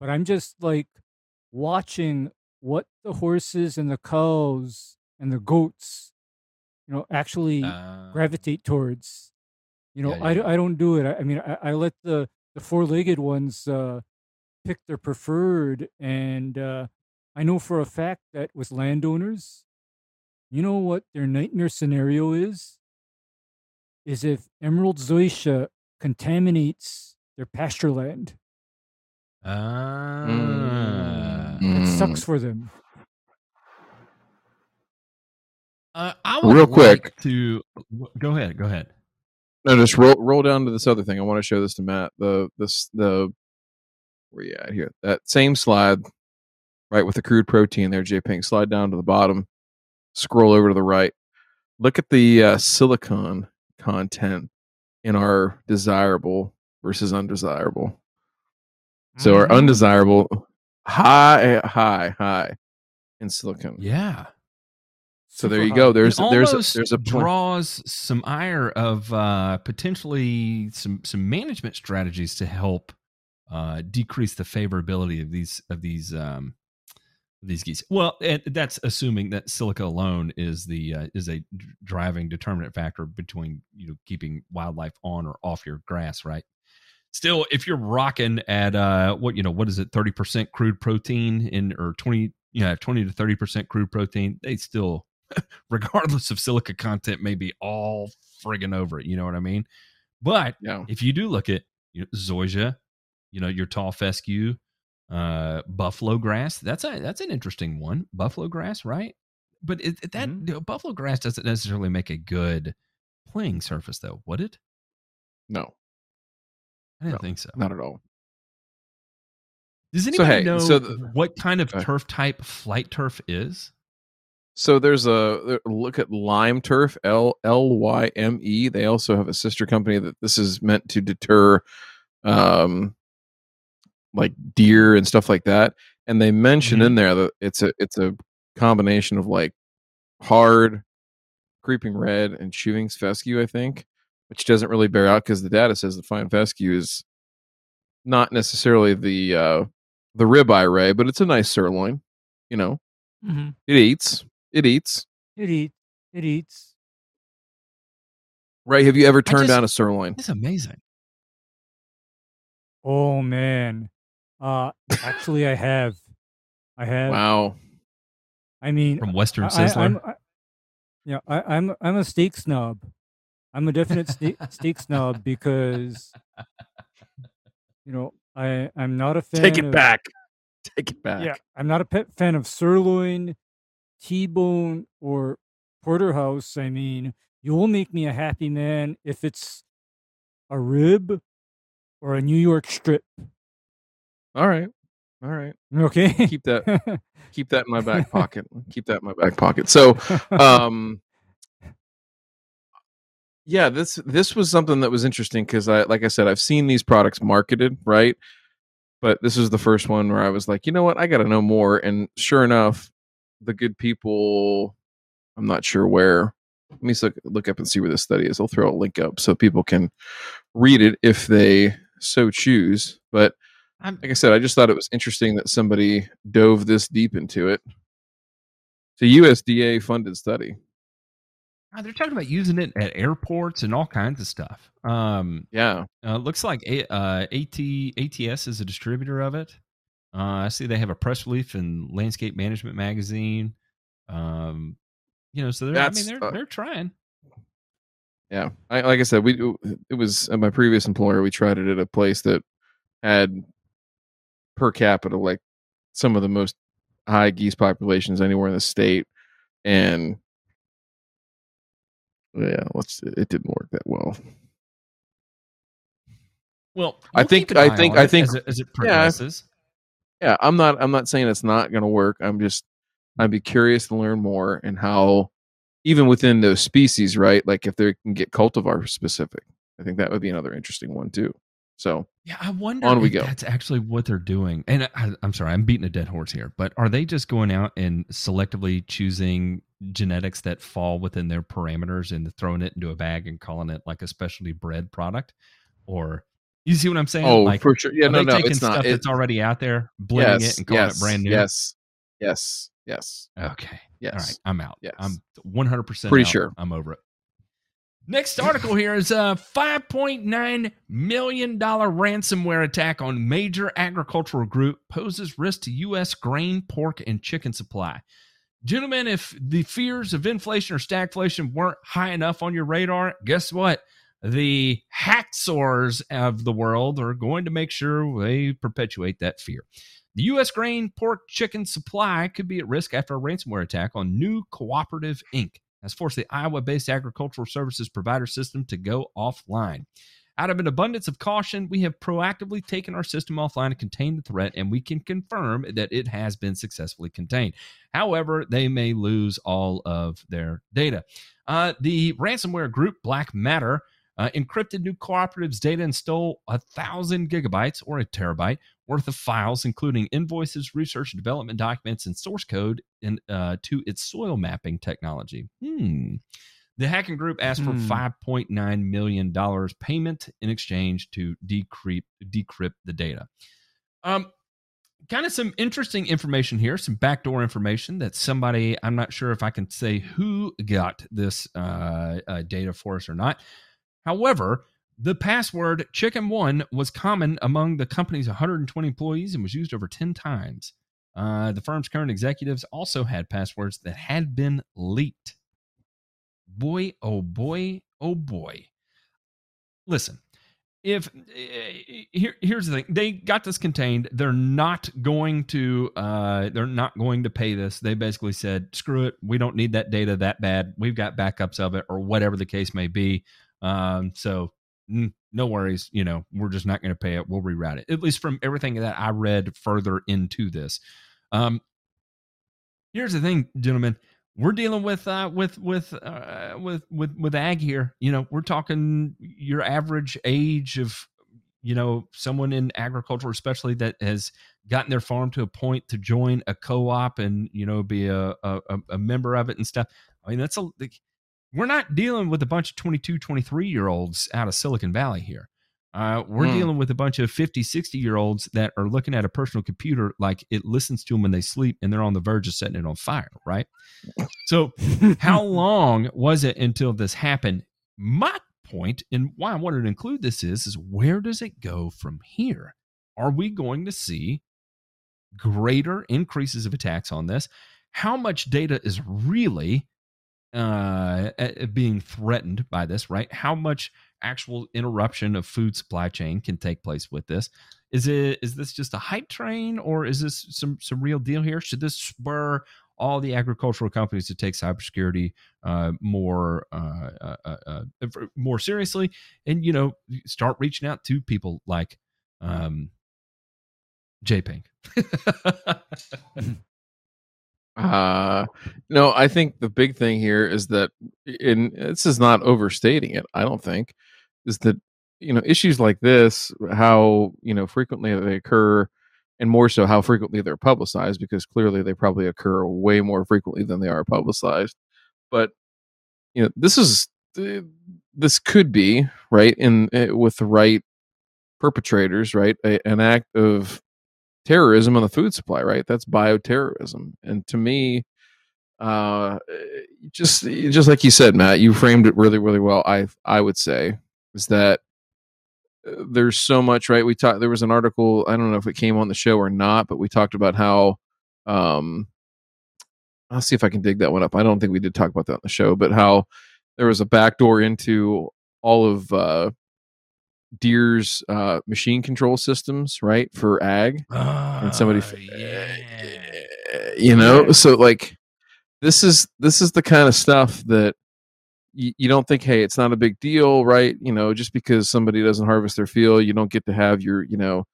But I'm just like watching what the horses and the cows and the goats, you know, actually Uh, gravitate towards. You know, Yeah, I, yeah, d- I don't do it. I, I mean, I, I let the, the four legged ones uh, pick their preferred. And uh, I know for a fact that with landowners, you know what their nightmare scenario is? Is if Emerald Zoysia contaminates their pasture land. Ah. Mm. It sucks for them. Uh, I would Real like quick. to go ahead. Go ahead. No, just roll roll down to this other thing. I want to show this to Matt. The this the where you at here? That same slide, right with the crude protein there, J Pink. Slide down to the bottom. Scroll over to the right. Look at the uh, silicon content in our desirable versus undesirable. So our Mhm. undesirable high, high, high in silicon. Yeah. So there you go. There's it there's a, there's a draws some ire of uh, potentially some some management strategies to help uh, decrease the favorability of these of these um, these geese. Well, and that's assuming that silica alone is the uh, is a driving determinant factor between you know keeping wildlife on or off your grass, right? Still, if you're rocking at uh, what you know, what is it, thirty percent crude protein in or twenty, you know, twenty to thirty percent crude protein, they still regardless of silica content, may be all friggin' over it. You know what I mean? But yeah. if you do look at you know, zoysia, you know your tall fescue, uh, buffalo grass. That's a that's an interesting one. Buffalo grass, right? But it, it- that Mhm. know, buffalo grass doesn't necessarily make a good playing surface, though. Would it? No, I didn't No. think so. not at all. Does So, anybody hey, know so the- what kind of ahead. turf type flight turf is? So there's a look at Lime Turf, L L Y M E. They also have a sister company that this is meant to deter, um, like deer and stuff like that. And they mention Mhm. in there that it's a it's a combination of like hard, creeping red, and chewing fescue. I think, which doesn't really bear out because the data says the fine fescue is not necessarily the uh, the ribeye ray, but it's a nice sirloin. You know, Mhm. it eats. It eats. It eats. It eats. Ray, have you ever turned just- down a sirloin? It's amazing. Oh man. Uh actually I have. I have. Wow. I mean From Western I, Sizzler. I, I'm, I, yeah, I, I'm I'm a steak snob. I'm a definite steak, steak snob because You know, I I'm not a fan. Take it of, back. Take it back. Yeah, I'm not a pet fan of sirloin, T-bone, or porterhouse. I mean, you will make me a happy man if it's a rib or a New York strip. All right. All right. Okay. Keep that keep that in my back pocket. Keep that in my back pocket. So um yeah, this this was something that was interesting because I like I said, I've seen these products marketed, right? But this is the first one where I was like, you know what, I gotta know more. And sure enough, the good people I'm not sure where. Let me look, look up and see where this study is. I'll throw a link up so people can read it if they so choose. But I'm, like I said, I just thought it was interesting that somebody dove this deep into it. It's a USDA funded study. Uh, they're talking about using it at airports and all kinds of stuff. Um, Yeah. uh, looks like a, uh, AT ATS is a distributor of it. Uh, I see they have a press release in Landscape Management magazine. Um, you know, so they're I mean they're uh, they're trying. Yeah. I, like I said, we it was at my previous employer. We tried it at a place that had per capita like some of the most high geese populations anywhere in the state, and yeah, let's. It didn't work that well. Well, I think- I think- I think- as it, as it Yeah. progresses. yeah i'm not i'm not saying it's not going to work i'm just i'd be curious to learn more and how even within those species right like if they can get cultivar specific i think that would be another interesting one too so Yeah, I wonder On we if go. that's actually what they're doing. And I, I'm sorry, I'm beating a dead horse here, but are they just going out and selectively choosing genetics that fall within their parameters and throwing it into a bag and calling it like a specialty bred product? Or you see what I'm saying? oh like, for sure yeah are no they no taking it's stuff not it, that's already out there, blending yes it and calling yes it brand new? yes yes yes Okay. yes All right. I'm out. Yes. I'm 100% Pretty out. sure. I'm over it. Next article here is a $5.9 million ransomware attack on major agricultural group poses risk to U.S. grain, pork, and chicken supply. Gentlemen, if the fears of inflation or stagflation weren't high enough on your radar, guess what? The hacksaws of the world are going to make sure they perpetuate that fear. The U.S. grain, pork, chicken supply could be at risk after a ransomware attack on New Cooperative Inc. has forced the Iowa based agricultural services provider system to go offline. Out of an abundance of caution, we have proactively taken our system offline to contain the threat, and we can confirm that it has been successfully contained. However, they may lose all of their data. Uh, the ransomware group Black Matter uh, encrypted New Cooperative's data and stole a thousand gigabytes or a terabyte worth of files, including invoices, research and development documents, and source code in, uh, to its soil mapping technology. Hmm. The hacking group asked for Hmm. $5.9 million payment in exchange to decrypt, decrypt the data. Um, kind of some interesting information here, some backdoor information that somebody, I'm not sure if I can say who got this uh, uh, data for us or not. However, the password chicken one was common among the company's 120 employees and was used over 10 times. Uh, the firm's current executives also had passwords that had been leaked. Boy, oh boy, oh boy. Listen, if eh, here, here's the thing, they got this contained. They're not going to, uh, they're not going to pay this. They basically said, "Screw it, we don't need that data that bad. We've got backups of it, or whatever the case may be." Um, so no worries. You know, we're just not going to pay it. We'll reroute it. At least from everything that I read further into this. Um, here's the thing, gentlemen. We're dealing with uh, with with uh, with with with ag here. You know, we're talking your average age of you know someone in agriculture, especially that has gotten their farm to a point to join a co-op and you know be a a, a member of it and stuff. I mean, that's a we're not dealing with a bunch of 22 23 year olds out of silicon valley here. Uh, we're Hmm. dealing with a bunch of 50 60 year olds that are looking at a personal computer like it listens to them when they sleep and they're on the verge of setting it on fire right? So how long was it until this happened? My point and why i wanted to include this is is where does it go from here? Are we going to see greater increases of attacks on this? How much data is really uh, being threatened by this, right? How much actual interruption of food supply chain can take place with this? Is it is this just a hype train, or is this some some real deal here? Should this spur all the agricultural companies to take cybersecurity uh, more uh, uh, uh, uh more seriously, and you know start reaching out to people like um, JPink. Uh, no, I think the big thing here is that, and this is not overstating it. I don't think is that you know issues like this, how you know frequently they occur, and more so how frequently they're publicized, because clearly they probably occur way more frequently than they are publicized. But you know, this is this could be right in eh, with the right perpetrators, right, a, an act of terrorism on the food supply, right? That's bioterrorism. And to me, uh, just just like you said, Matt, you framed it really, really well. I I would say is that uh, there's so much, right? We talked. There was an article. I don't know if it came on the show or not, but we talked about how. Um, I'll see if I can dig that one up. I don't think we did talk about that on the show, but how there was a backdoor into all of uh, Deere's uh, machine control systems, right, for ag, and somebody, Oh, yeah. you know, so like this is this is the kind of stuff that you, you don't think, hey, it's not a big deal, right? You know, just because somebody doesn't harvest their field, you don't get to have your, you know,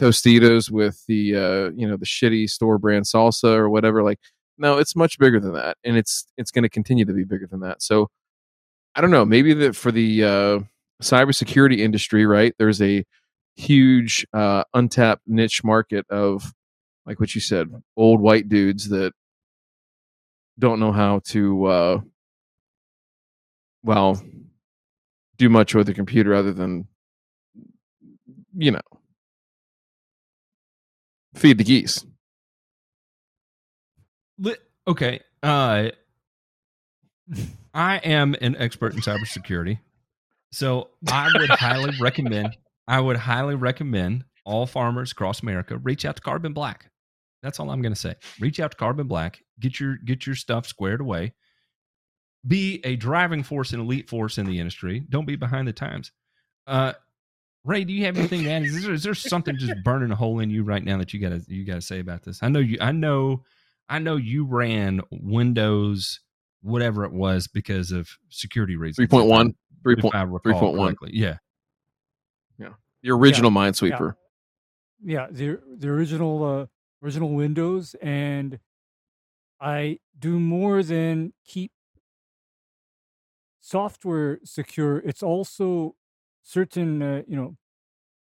Tostitos with the, uh, you know, the shitty store brand salsa or whatever. Like, no, it's much bigger than that, and it's it's going to continue to be bigger than that. So, I don't know, maybe that for the uh, cybersecurity industry, right? There's a huge uh, untapped niche market of, like what you said, old white dudes that don't know how to, uh, well, do much with a computer other than, you know, feed the geese. Okay. Uh, I am an expert in cybersecurity. So I would highly recommend, I would highly recommend all farmers across America reach out to Carbon Black. That's all I'm going to say. Reach out to Carbon Black, get your get your stuff squared away. Be a driving force and elite force in the industry. Don't be behind the times. Uh, Ray, do you have anything add? Is there, is there something just burning a hole in you right now that you gotta you gotta say about this? I know you. I know. I know you ran Windows, whatever it was, because of security reasons. 3.1, if I recall 3.1. correctly. Yeah. the original Minesweeper. yeah, the the original uh, original Windows, and I do more than keep software secure. It's also certain uh, you know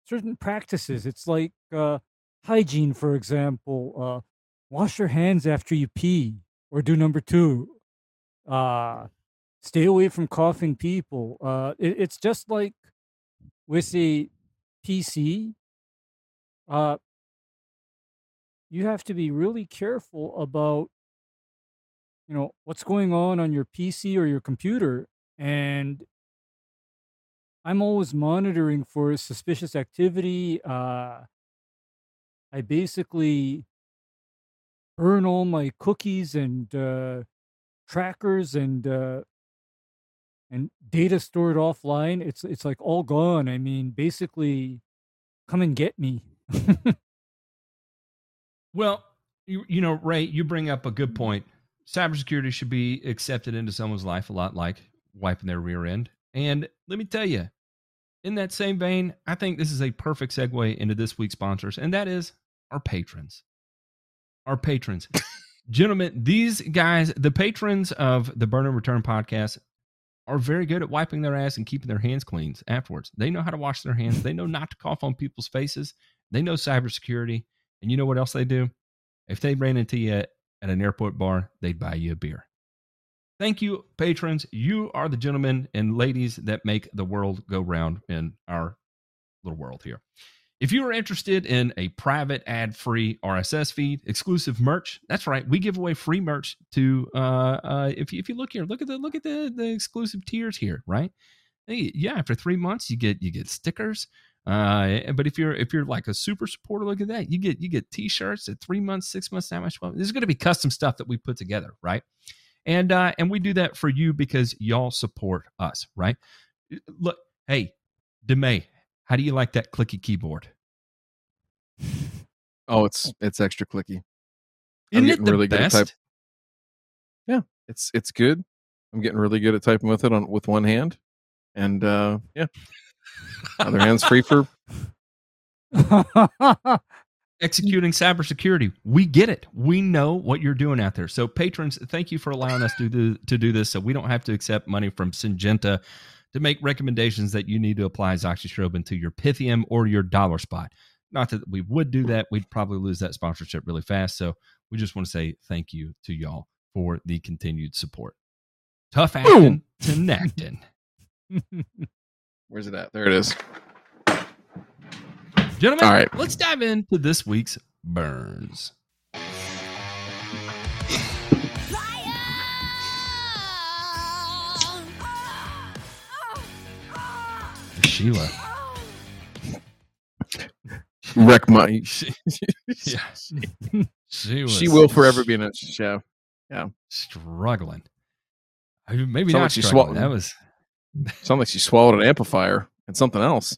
certain practices. It's like uh, hygiene, for example. Uh, wash your hands after you pee, or do number two. Uh, stay away from coughing people. Uh, it, it's just like with a PC. Uh, you have to be really careful about you know what's going on on your PC or your computer and I'm always monitoring for suspicious activity uh I basically burn all my cookies and uh trackers and uh and data stored offline it's it's like all gone I mean basically come and get me Well, you, you know, Ray, you bring up a good point. Cybersecurity should be accepted into someone's life a lot like wiping their rear end. And let me tell you, in that same vein, I think this is a perfect segue into this week's sponsors, and that is our patrons. Our patrons. Gentlemen, these guys, the patrons of the Burn and Return podcast, are very good at wiping their ass and keeping their hands clean afterwards. They know how to wash their hands. They know not to cough on people's faces. They know cybersecurity. And you know what else they do? If they ran into you at an airport bar, they'd buy you a beer. Thank you, patrons. You are the gentlemen and ladies that make the world go round in our little world here. If you are interested in a private ad-free RSS feed, exclusive merch, that's right. We give away free merch to. Uh, uh, if you, if you look here, look at the look at the the exclusive tiers here, right? Yeah, after three months, you get you get stickers. Uh, but if you're if you're like a super supporter, look at that. You get you get t-shirts at three months, six months, nine months. 12. There's going to be custom stuff that we put together, right? And uh, and we do that for you because y'all support us, right? Look, hey, Demay, how do you like that clicky keyboard? Oh, it's it's extra clicky. Isn't it getting the really good at best? type- It's it's good. I'm getting really good at typing with it on with one hand, and uh yeah, other hand's free for. executing cybersecurity. We get it. We know what you're doing out there. So, patrons, thank you for allowing us to do to do this, so we don't have to accept money from Syngenta to make recommendations that you need to apply azoxystrobin to your Pythium or your dollar spot. Not that we would do that; we'd probably lose that sponsorship really fast. So, we just want to say thank you to y'all for the continued support. Tough acting to Nacton. Where's it at? There it is. Gentlemen, All right. let's dive into this week's burns. Sheila. Wreck my. She, yeah, she was she will forever be in a show. Yeah. Struggling. Maybe not like she struggling. swallowed- That was Sounds like she swallowed an amplifier and something else.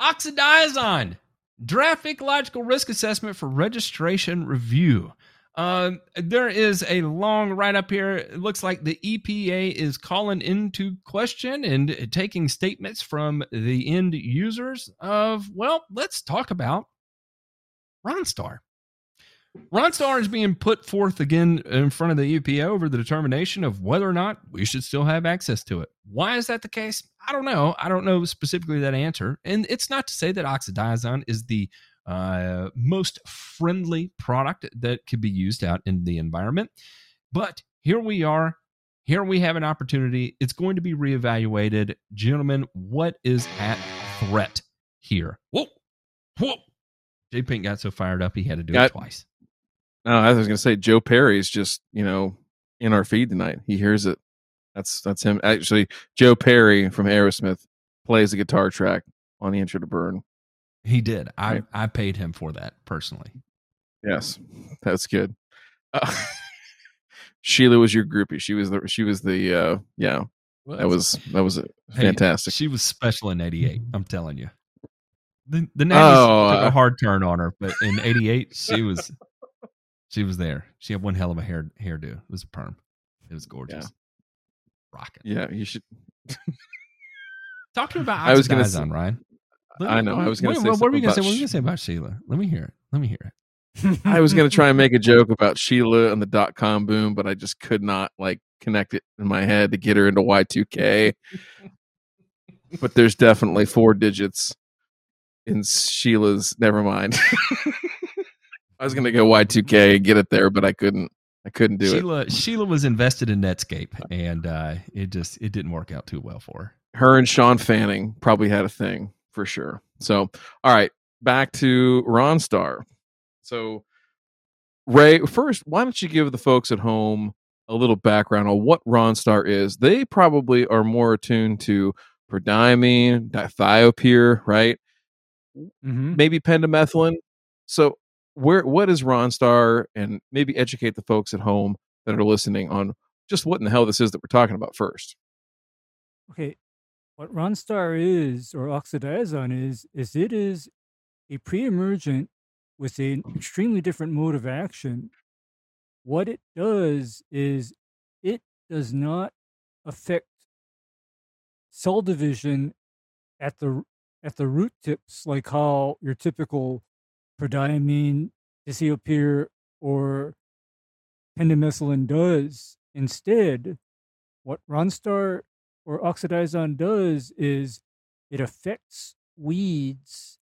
oxadiazon draft ecological risk assessment for registration review um, there is a long write up here it looks like the epa is calling into question and taking statements from the end users of well let's talk about ronstar ronstar is being put forth again in front of the epa over the determination of whether or not we should still have access to it why is that the case I don't know. I don't know specifically that answer. And it's not to say that oxadiazon is the uh, most friendly product that could be used out in the environment. But here we are. Here we have an opportunity. It's going to be reevaluated. Gentlemen, what is at threat here? Whoa, whoa. J Pink got so fired up he had to do Got- it twice. No, I was going to say Joe Perry's just you know in our feed tonight. He hears it. That's that's him. Actually, Joe Perry from Aerosmith plays the guitar track on the intro to Burn. He did. I, Right. I paid him for that personally. Yes, that's good. Uh, Sheila was your groupie. She was the she was the uh yeah. That was that was uh, Hey, fantastic. She was special in '88. I'm telling you. The the 90s Oh, took uh, a hard turn on her, but in '88 she was she was there. She had one hell of a hair hairdo. It was a perm. It was gorgeous. Rocking. yeah, you should. Talk to me about I was gonna Oxadiazon, say- Ryan. I know, I was gonna What- say What, were you gonna say? something What were you gonna say about Sheila? Let me hear it. Let me hear it. I was gonna try and make a joke about Sheila and the dot com boom, but I just could not like connect it in my head to get her into Y two K. But there's definitely four digits in Sheila's. Never mind. I was gonna go Y two K and get it there, but I couldn't. I couldn't do it. Sheila Sheila was invested in Netscape, and uh, it just it didn't work out too well for her. her and Shawn Fanning probably had a thing for sure. So, all right, back to Ronstar. So, Ray, first, why don't you give the folks at home a little background on what Ronstar is? They probably are more attuned to prodiamine, dithiopyr, right? Mhm. Maybe pendimethalin. So, where what is Ronstar, and maybe educate the folks at home that are listening on just what in the hell this is that we're talking about first. Okay, what Ronstar is, or oxadiazon is, is it is a pre-emergent with an extremely different mode of action. What it does is it does not affect cell division at the at the root tips like how your typical prodiamine, dithiopyr, or pendimethalin does. Instead, what Ronstar or oxadiazon does is it affects weeds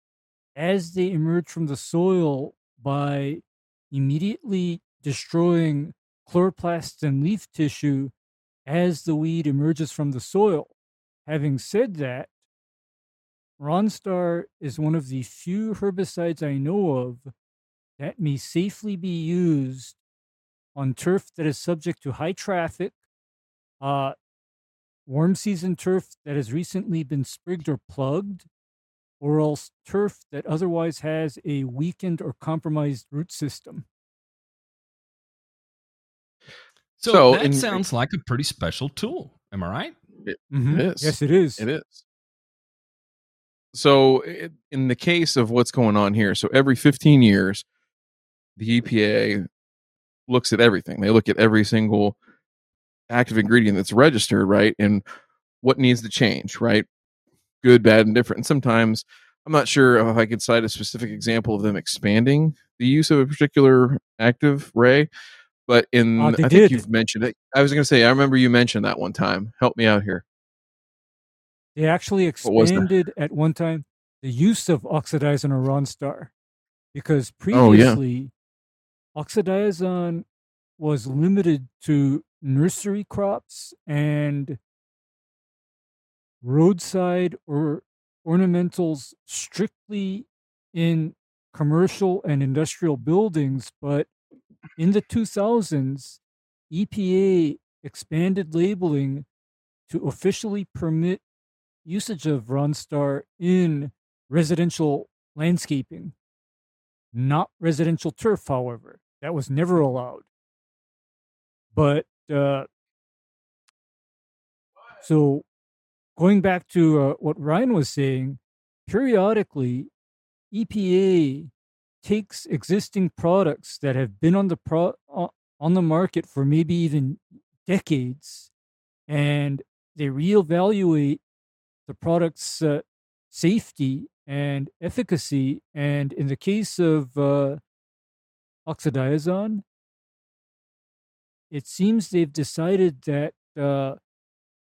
as they emerge from the soil by immediately destroying chloroplasts and leaf tissue as the weed emerges from the soil. Having said that, Ronstar is one of the few herbicides I know of that may safely be used on turf that is subject to high traffic, uh, warm season turf that has recently been sprigged or plugged, or else turf that otherwise has a weakened or compromised root system. So, So, that in- sounds like a pretty special tool. Am I right? Mm-hmm. It is. Yes, it is. It is. so it, in the case of what's going on here, so every 15 years, the EPA looks at everything. They look at every single active ingredient that's registered, right? And what needs to change, right? Good, bad, and different. And sometimes I'm not sure if I could cite a specific example of them expanding the use of a particular active ray, but in oh, they I think did. you've mentioned it. I was going to say I remember you mentioned that one time. Help me out here. They actually What was that? expanded at one time the use of oxadiazon or Ronstar because Oh, yeah. previously oxadiazon was limited to nursery crops and roadside or ornamentals strictly in commercial and industrial buildings but in the 2000s EPA expanded labeling to officially permit usage of Ronstar in residential landscaping. Not residential turf, however. That was never allowed. But uh, so going back to uh, what Ryan was saying, periodically EPA takes existing products that have been on the pro- uh, on the market for maybe even decades and they reevaluate the product's uh, safety and efficacy. And in the case of uh, it seems they've decided that uh,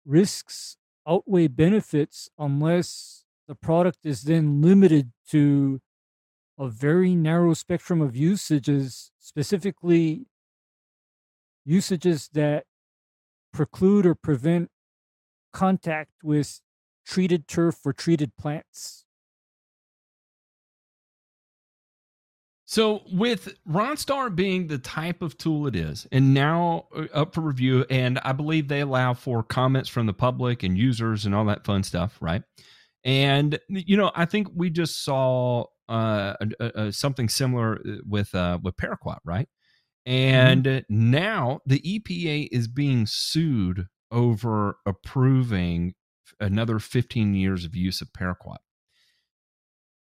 risks outweigh benefits unless the product is then limited to a very narrow spectrum of usages, specifically usages that preclude or prevent contact with treated turf or treated plants. So, with Ronstar being the type of tool it is, and now uh, up for review, and I believe they allow for comments from the public and users and all that fun stuff, right? And you know, I think we just saw uh, uh, uh, something similar with uh, with Paraquat, right? And now the EPA is being sued over approving another 15 years of use of Paraquat.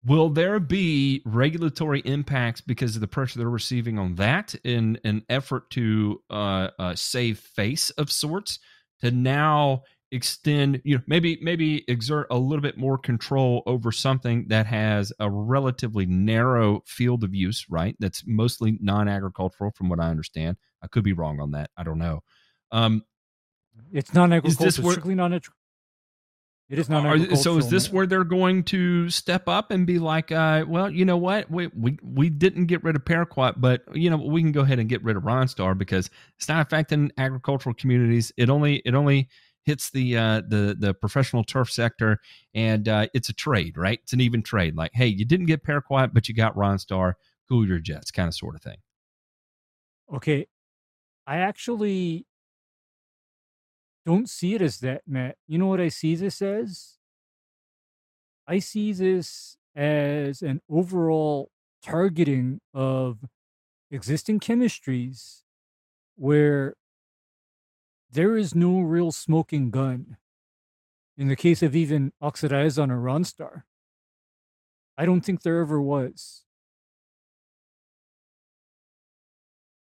Will there be regulatory impacts because of the pressure they're receiving on that in an effort to uh, uh, save face of sorts to now extend you know maybe maybe exert a little bit more control over something that has a relatively narrow field of use right? That's mostly non-agricultural from what i understand. I could be wrong on that. I don't know. Um It's non-agricultural, strictly non It is Are- non-agricultural. so is this where they're going to step up and be like, uh, well, you know what, we we we didn't get rid of Paraquat, but you know we can go ahead and get rid of Ronstar because it's not affecting agricultural communities. It only it only hits the uh, the the professional turf sector, and uh, it's a trade, right? It's an even trade. Like, hey, you didn't get Paraquat, but you got Ronstar. Cool your jets, kind of sort of thing. Okay, I actually don't see it as that, Matt. You know what I see this as? I see this as an overall targeting of existing chemistries where there is no real smoking gun. In the case of even oxadiazon or Ronstar, I don't think there ever was.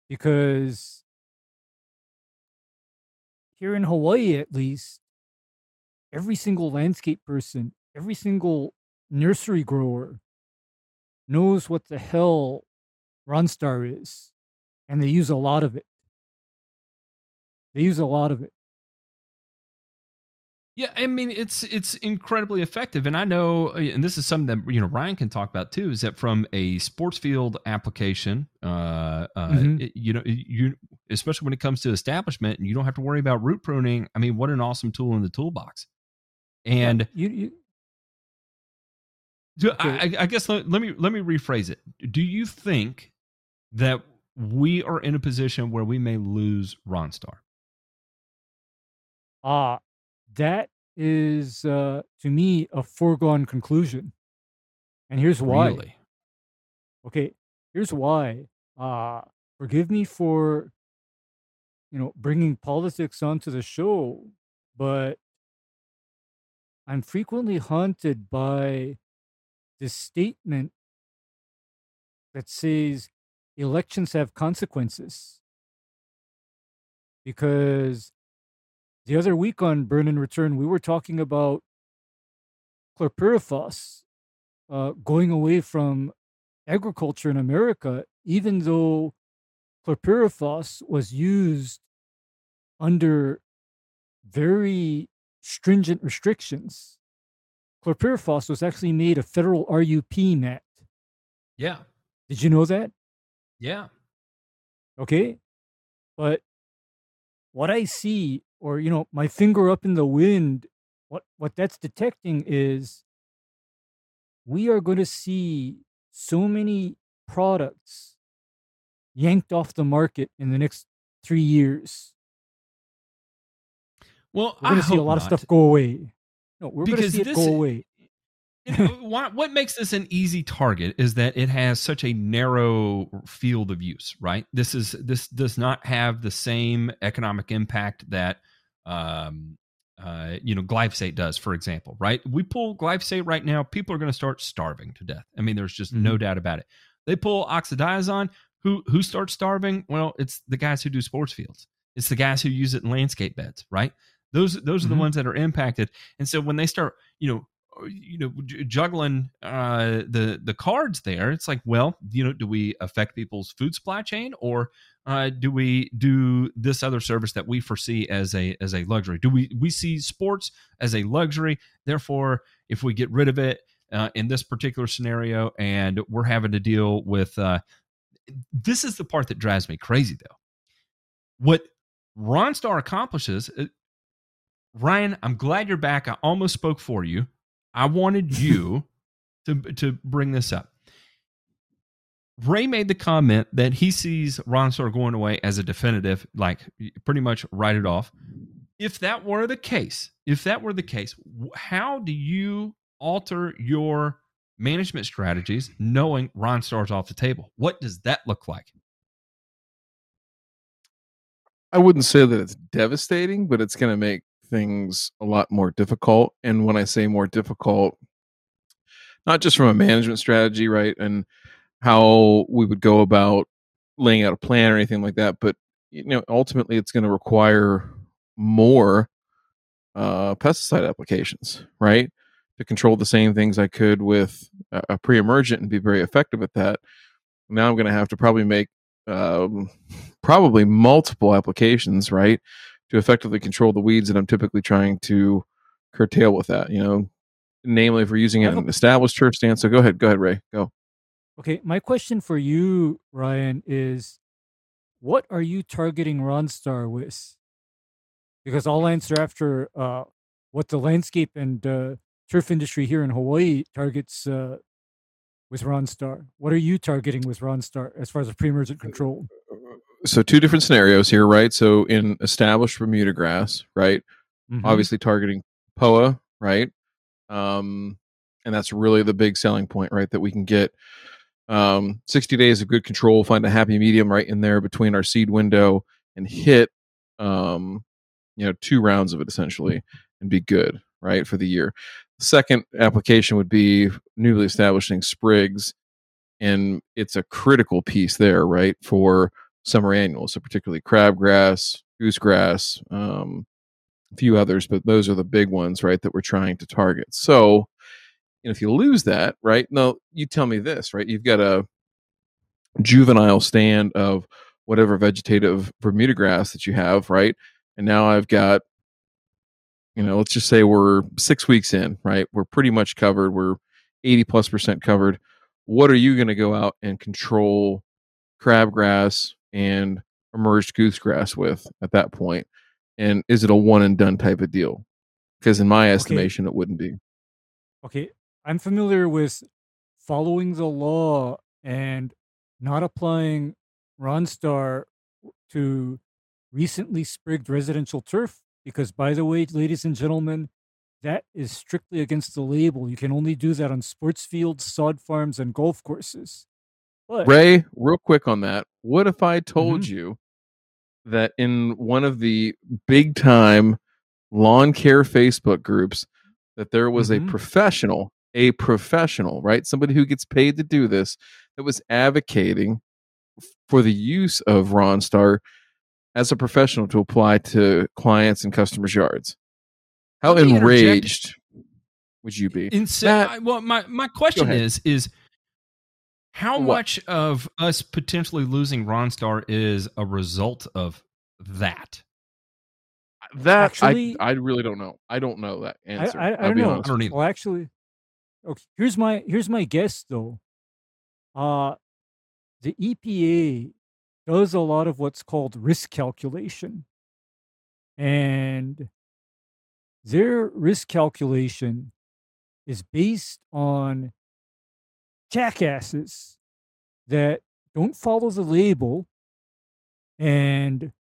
Because here in Hawaii, at least, every single landscape person, every single nursery grower knows what the hell Ronstar is, and they use a lot of it. They use a lot of it. Yeah, I mean it's it's incredibly effective, and I know, uh, and this is something that you know Ryan can talk about too. Is that from a sports field application? Uh, uh, Mhm. it- you know, you especially when it comes to establishment, and you don't have to worry about root pruning. I mean, what an awesome tool in the toolbox. And You, you, do, I, I- guess let, let me let me rephrase it. Do you think that we are in a position where we may lose Ronstar? ah, that is uh, to me a foregone conclusion, and here's why. Really? Okay, here's why. Uh forgive me for you know bringing politics onto the show, but I'm frequently haunted by this statement that says elections have consequences. Because the other week on Burn and Return, we were talking about chlorpyrifos uh, going away from agriculture in America, even though chlorpyrifos was used under very stringent restrictions. Chlorpyrifos was actually made a federal RUP net. Yeah. Did you know that? Yeah. Okay. But what I see, or you know, my finger up in the wind, what what that's detecting is we are going to see so many products yanked off the market in the next three years. Well, We're going to see a lot of stuff go away. No, we're going to see it this- go away. You uh, know, why, what makes this an easy target is that it has such a narrow field of use, right? This is this does not have the same economic impact that um, uh, you know glyphosate does, for example, right? We pull glyphosate right now, people are going to start starving to death. I mean, there's just no doubt about it. They pull oxadiazon, who who starts starving? Well, it's the guys who do sports fields. It's the guys who use it in landscape beds, right? Those those are the Mhm. ones that are impacted. And so when they start, you know, you know juggling uh the the cards there it's like well you know do we affect people's food supply chain or uh do we do this other service that we foresee as a as a luxury? Do we we see sports as a luxury therefore if we get rid of it uh, in this particular scenario and we're having to deal with uh this is the part that drives me crazy though. What ronstar accomplishes uh, ryan i'm glad you're back. I almost spoke for you I wanted you to to bring this up. Ray made the comment that he sees Ronstar going away as a definitive, like pretty much write it off. If that were the case, if that were the case, how do you alter your management strategies knowing Ronstar's off the table? What does that look like? I wouldn't say that it's devastating, but it's going to make things a lot more difficult. And when I say more difficult, not just from a management strategy, right, and how we would go about laying out a plan or anything like that, but you know, ultimately, it's going to require more uh, pesticide applications, right, to control the same things I could with a, pre-emergent and be very effective at that. Now I'm going to have to probably make um, probably multiple applications, right, to effectively control the weeds that I'm typically trying to curtail with that. You know, namely if we're using it in an established turf stand. So go ahead, go ahead, Ray, go. Okay, my question for you, Ryan, is what are you targeting Ronstar with? Because I'll answer after uh, what the landscape and uh, turf industry here in Hawaii targets uh, with Ronstar. What are you targeting with Ronstar as far as the pre-emergent control? So two different scenarios here, right? So in established Bermuda grass, right, Mhm. obviously targeting POA, right? Um, and that's really the big selling point, right? That we can get um, 60 days of good control, find a happy medium right in there between our seed window and hit, um, you know, two rounds of it essentially and be good, right, for the year. Second application would be newly establishing sprigs, and it's a critical piece there, right, for summer annuals, so particularly crabgrass, goosegrass, um, a few others, but those are the big ones, right, that we're trying to target. So, you know, if you lose that, right, now you tell me this, right, you've got a juvenile stand of whatever vegetative Bermuda grass that you have, right, and now I've got, you know, let's just say we're six weeks in, right, we're pretty much covered, we're 80 plus percent covered. What are you going to go out and control crabgrass and emerged goosegrass with at that point? And is it a one and done type of deal? Because in my estimation, it wouldn't be. Okay, I'm familiar with following the law and not applying Ronstar to recently sprigged residential turf because, by the way, ladies and gentlemen, that is strictly against the label. You can only do that on sports fields, sod farms, and golf courses. But Ray, real quick on that. What if I told you that in one of the big time lawn care Facebook groups, that there was Mhm. a professional, a professional, right? Somebody who gets paid to do this that was advocating for the use of Ronstar as a professional to apply to clients and customers' yards. How enraged would you be? Insa- Matt- I- well, my, my question is is how What? much of us potentially losing Ronstar is a result of that? That Actually- I I really don't know. I don't know that answer. I, I I'll don't know. honest. I don't either. Well, actually, okay, here's my here's my guess though. Uh the EPA does a lot of what's called risk calculation, and their risk calculation is based on jackasses that don't follow the label and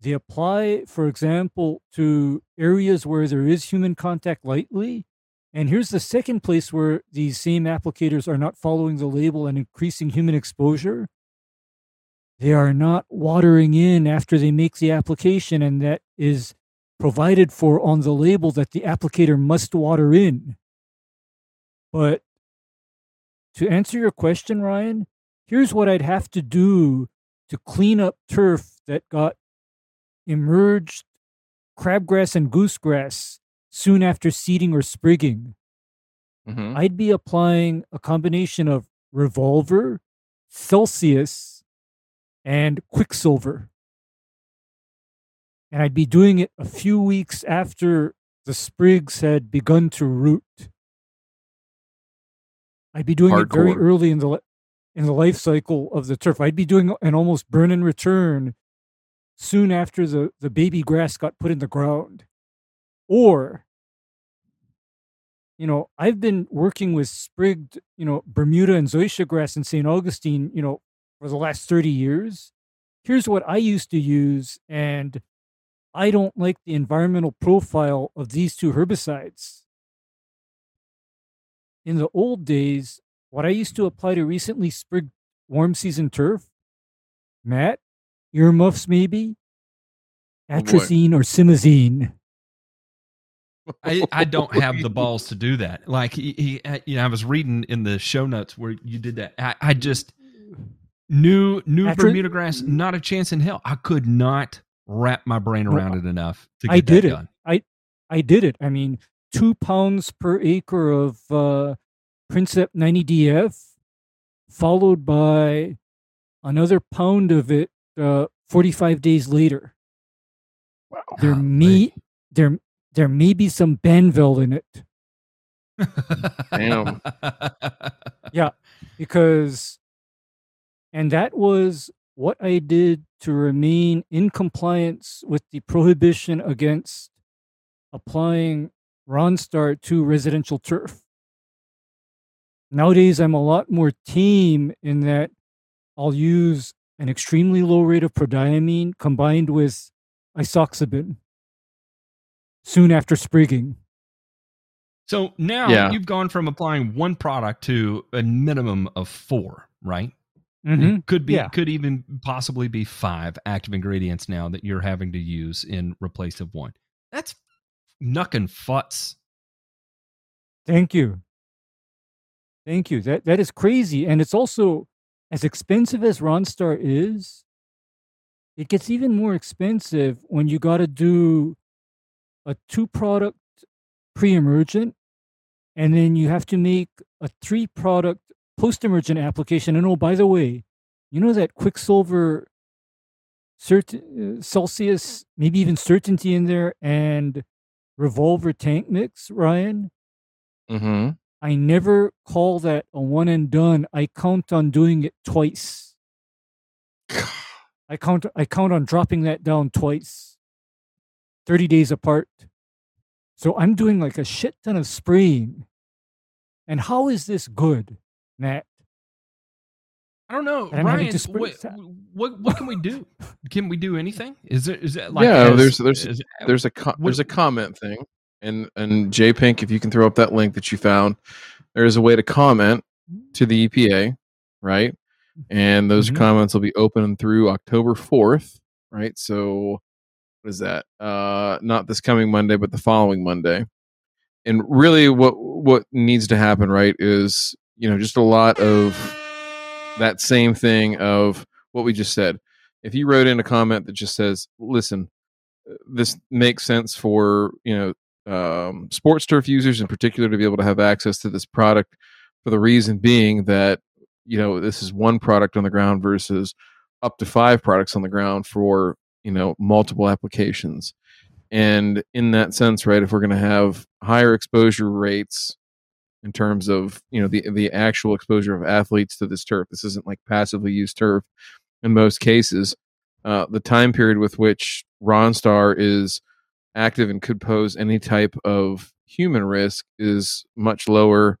they apply, for example, to areas where there is human contact lightly. And here's the second place where these same applicators are not following the label and increasing human exposure. They are not watering in after they make the application, and that is provided for on the label that the applicator must water in. But to answer your question, Ryan, here's what I'd have to do to clean up turf that got emerged crabgrass and goosegrass soon after seeding or sprigging. Mhm. I'd be applying a combination of revolver, Celsius, and Quicksilver. And I'd be doing it a few weeks after the sprigs had begun to root. I'd be doing it very early in the in the life cycle of the turf. I'd be doing an almost burn and return soon after the, the baby grass got put in the ground. Or you know, I've been working with sprigged, you know, Bermuda and zoysia grass in St. Augustine, you know, for the last 30 years. Here's what I used to use, and I don't like the environmental profile of these two herbicides. In the old days, what I used to apply to recently sprigged warm season turf, Matt, earmuffs maybe, Oh, atrazine or simazine. I, I don't have the balls to do that. Like he, he uh, you know, I was reading in the show notes where you did that. I, I just knew new Atri- Bermuda grass, not a chance in hell. I could not wrap my brain Well, around it enough to get I did that it. done. I I did it. I mean, two pounds per acre of uh, Princep 90DF, followed by another pound of it uh, 45 days later. Wow. There may there there may be some Banvel in it Damn. Yeah, because, and that was what I did to remain in compliance with the prohibition against applying Ronstar to residential turf. Nowadays, I'm a lot more tame in that I'll use an extremely low rate of prodiamine combined with isoxaben soon after sprigging. So now Yeah. you've gone from applying one product to a minimum of four, right? Mm-hmm. It could be Yeah. could even possibly be five active ingredients now that you're having to use in replace of one. That's knuckin' futz. Thank you. Thank you. That that is crazy, and it's also as expensive as Ronstar is. It gets even more expensive when you got to do a two product pre emergent, and then you have to make a three product post emergent application. And oh, by the way, you know that Quicksilver, certain uh, Celsius, maybe even certainty in there, and Revolver tank mix, Ryan. Mm-hmm. I never call that a one and done. I count on doing it twice. I count I count on dropping that down twice. 30 days apart. So I'm doing like a shit ton of spraying. And how is this good, Matt? I don't know, And I'm Ryan. to What, what what can we do? Can we do anything? Is it is it like Yeah, as- there's- there's- is- There's a co- What- there's a comment thing, and and J Pink, if you can throw up that link that you found, there is a way to comment to the EPA, right? And those Mhm. comments will be open through October fourth, right? So what is that? Uh, not this coming Monday, but the following Monday. and really what what needs to happen right is you know just a lot of that same thing of what we just said. If you wrote in a comment that just says listen uh, this makes sense for you know um, sports turf users in particular to be able to have access to this product for the reason being that you know this is one product on the ground versus up to five products on the ground for you know multiple applications. And in that sense right if we're going to have higher exposure rates in terms of you know the the actual exposure of athletes to this turf. This isn't like passively used turf in most cases. Uh, the time period with which ronstar is active and could pose any type of human risk is much lower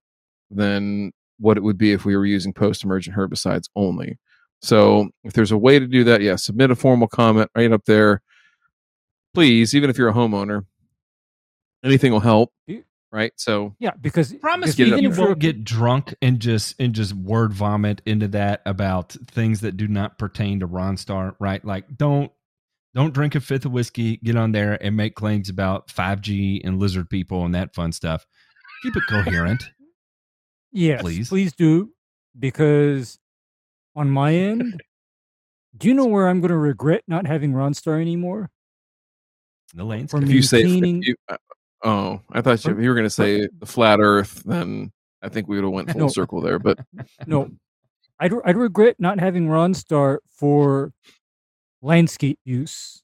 than what it would be if we were using post emergent herbicides only. So if there's a way to do that yeah submit a formal comment right up there. Please, even if you're a homeowner, anything will help. You- Right. So Yeah, because Promise because me get even you if won't you're- get drunk and just and just word vomit into that about things that do not pertain to Ronstar, right? Like don't don't drink a fifth of whiskey, get on there and make claims about 5G and lizard people and that fun stuff. Keep it coherent. Yes, Please. please. do. Because on my end, do you know where I'm going to regret not having Ronstar anymore? The lanes. For if you say, if maintaining- you, uh, oh, I thought you, if you were going to say the flat Earth, then I think we would have went full No. circle there. But No, I'd I'd regret not having Ronstar for landscape use